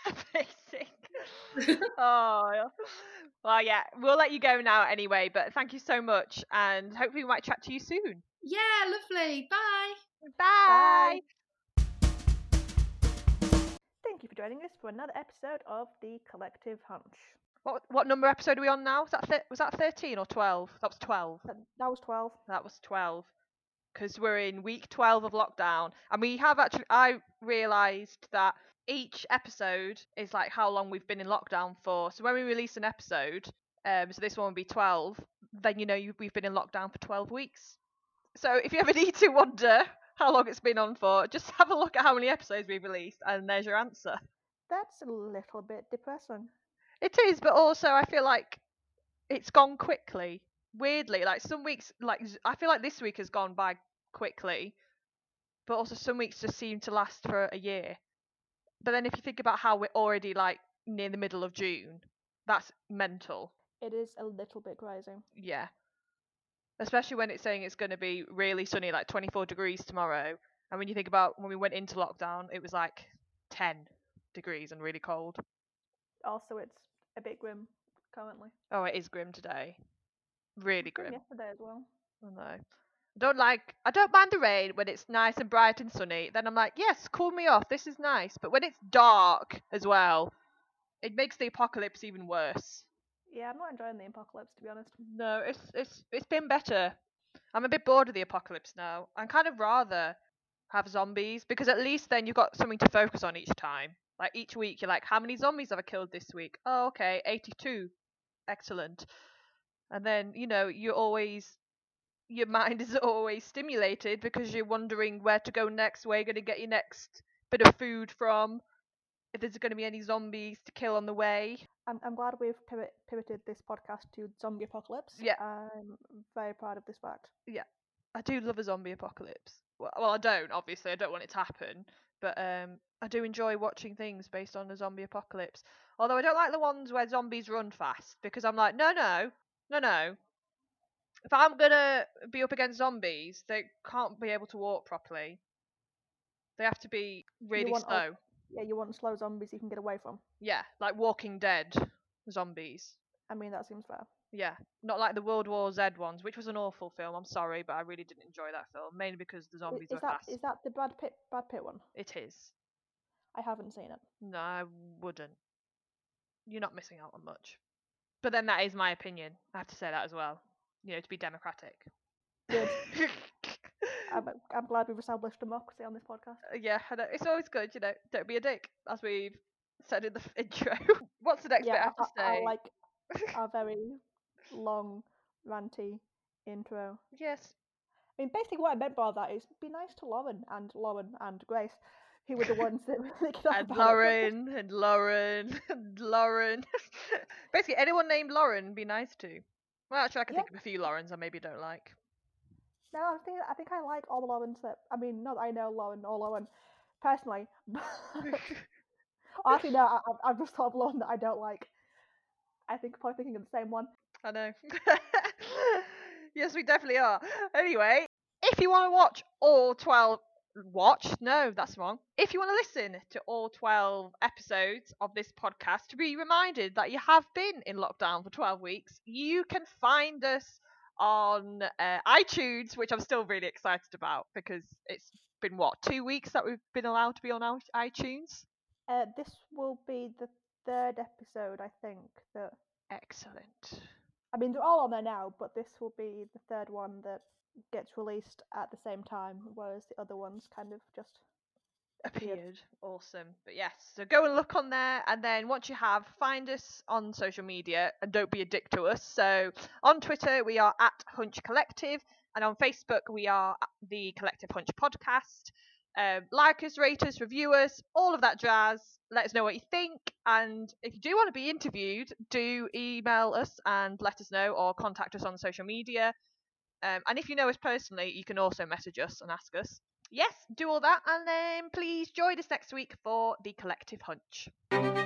Amazing. oh, well, yeah, we'll let you go now anyway. But thank you so much, and hopefully we might chat to you soon. yeah, lovely. Bye. Bye. Thank you for joining us for another episode of the Collective Hunch. What what number episode are we on now? Was that thir- was that thirteen or twelve? That was twelve. That, was 12. That was 12. Because we're in week 12 of lockdown. And we have actually, I realised that each episode is like how long we've been in lockdown for. So when we release an episode, um, so this one will be 12, then you know you, we've been in lockdown for 12 weeks. So if you ever need to wonder how long it's been on for, just have a look at how many episodes we've released and there's your answer. That's a little bit depressing. It is, but also I feel like it's gone quickly. Weirdly, like some weeks, like I feel like this week has gone by quickly, but also some weeks just seem to last for a year. But then if you think about how we're already like near the middle of June, that's mental. It is a little bit crazy. Yeah. Especially when it's saying it's going to be really sunny, like 24 degrees tomorrow. And when you think about when we went into lockdown, it was like 10 degrees and really cold. Also, it's a bit grim currently. Oh, it is grim today. Really Grim yesterday as well. I know. I don't like. I don't mind the rain when it's nice and bright and sunny. Then I'm like, yes, cool me off. This is nice. But when it's dark as well, it makes the apocalypse even worse. Yeah, I'm not enjoying the apocalypse to be honest. No, it's it's it's been better. I'm a bit bored of the apocalypse now. I'd kind of rather have zombies because at least then you've got something to focus on each time. Like each week, you're like, how many zombies have I killed this week? Oh, okay, 82. Excellent. And then you know you're always your mind is always stimulated because you're wondering where to go next, where you're going to get your next bit of food from, if there's going to be any zombies to kill on the way. I'm, I'm glad we've pivot, pivoted this podcast to zombie apocalypse. Yeah. I'm very proud of this fact. Yeah. I do love a zombie apocalypse. Well, well, I don't obviously. I don't want it to happen, but um, I do enjoy watching things based on a zombie apocalypse. Although I don't like the ones where zombies run fast because I'm like, no, no, no, no. If I'm gonna be up against zombies, they can't be able to walk properly. They have to be really all- slow. Yeah, you want slow zombies you can get away from. Yeah, like Walking Dead zombies. I mean, that seems fair. Yeah, not like the World War Z ones, which was an awful film. I'm sorry, but I really didn't enjoy that film, mainly because the zombies is were that fast. is that the Brad Pitt Brad Pitt one? It is. I haven't seen it. No, I wouldn't. You're not missing out on much. But then that is my opinion. I have to say that as well. You know, to be democratic. Good. I'm, I'm glad we've established democracy on this podcast. Uh, yeah, I know. It's always good, you know. Don't be a dick, as we've said in the f- intro. What's the next bit I have to I, I say? like our very long, ranty intro. Yes. I mean, basically, what I meant by that is be nice to Lauren and Lauren and Grace, who were the ones that really And. Lauren, and Lauren, and Lauren. Basically, anyone named Lauren, be nice to. Well, actually, I can Yeah. think of a few Laurens I maybe don't like. No, I think I think I like all the Laurens that. I mean, not that I know Lauren or Lauren personally, but actually, no, I, I've- just thought of Lauren that I don't like. I think probably thinking of the same one. I know. yes, we definitely are. Anyway, if you want to watch all 12 watch, no, that's wrong. If you want to listen to all 12 episodes of this podcast to be reminded that you have been in lockdown for 12 weeks, you can find us on uh, iTunes, which I'm still really excited about because it's been what two weeks that we've been allowed to be on iTunes. Uh, this will be the third episode, I think. That Excellent. I mean, they're all on there now, but this will be the third one that gets released at the same time, whereas the other ones kind of just appeared. Awesome. But yes, so go and look on there, and then once you have, find us on social media and don't be a dick to us. So on Twitter, we are at Hunch Collective, and on Facebook, we are the Collective Hunch Podcast. Um, like us, rate us, review us, all of that jazz. Let us know what you think. And if you do want to be interviewed, do email us and let us know, or contact us on social media. Um, and if you know us personally, you can also message us and ask us yes, do all that, and then please join us next week for the Collective Hunch.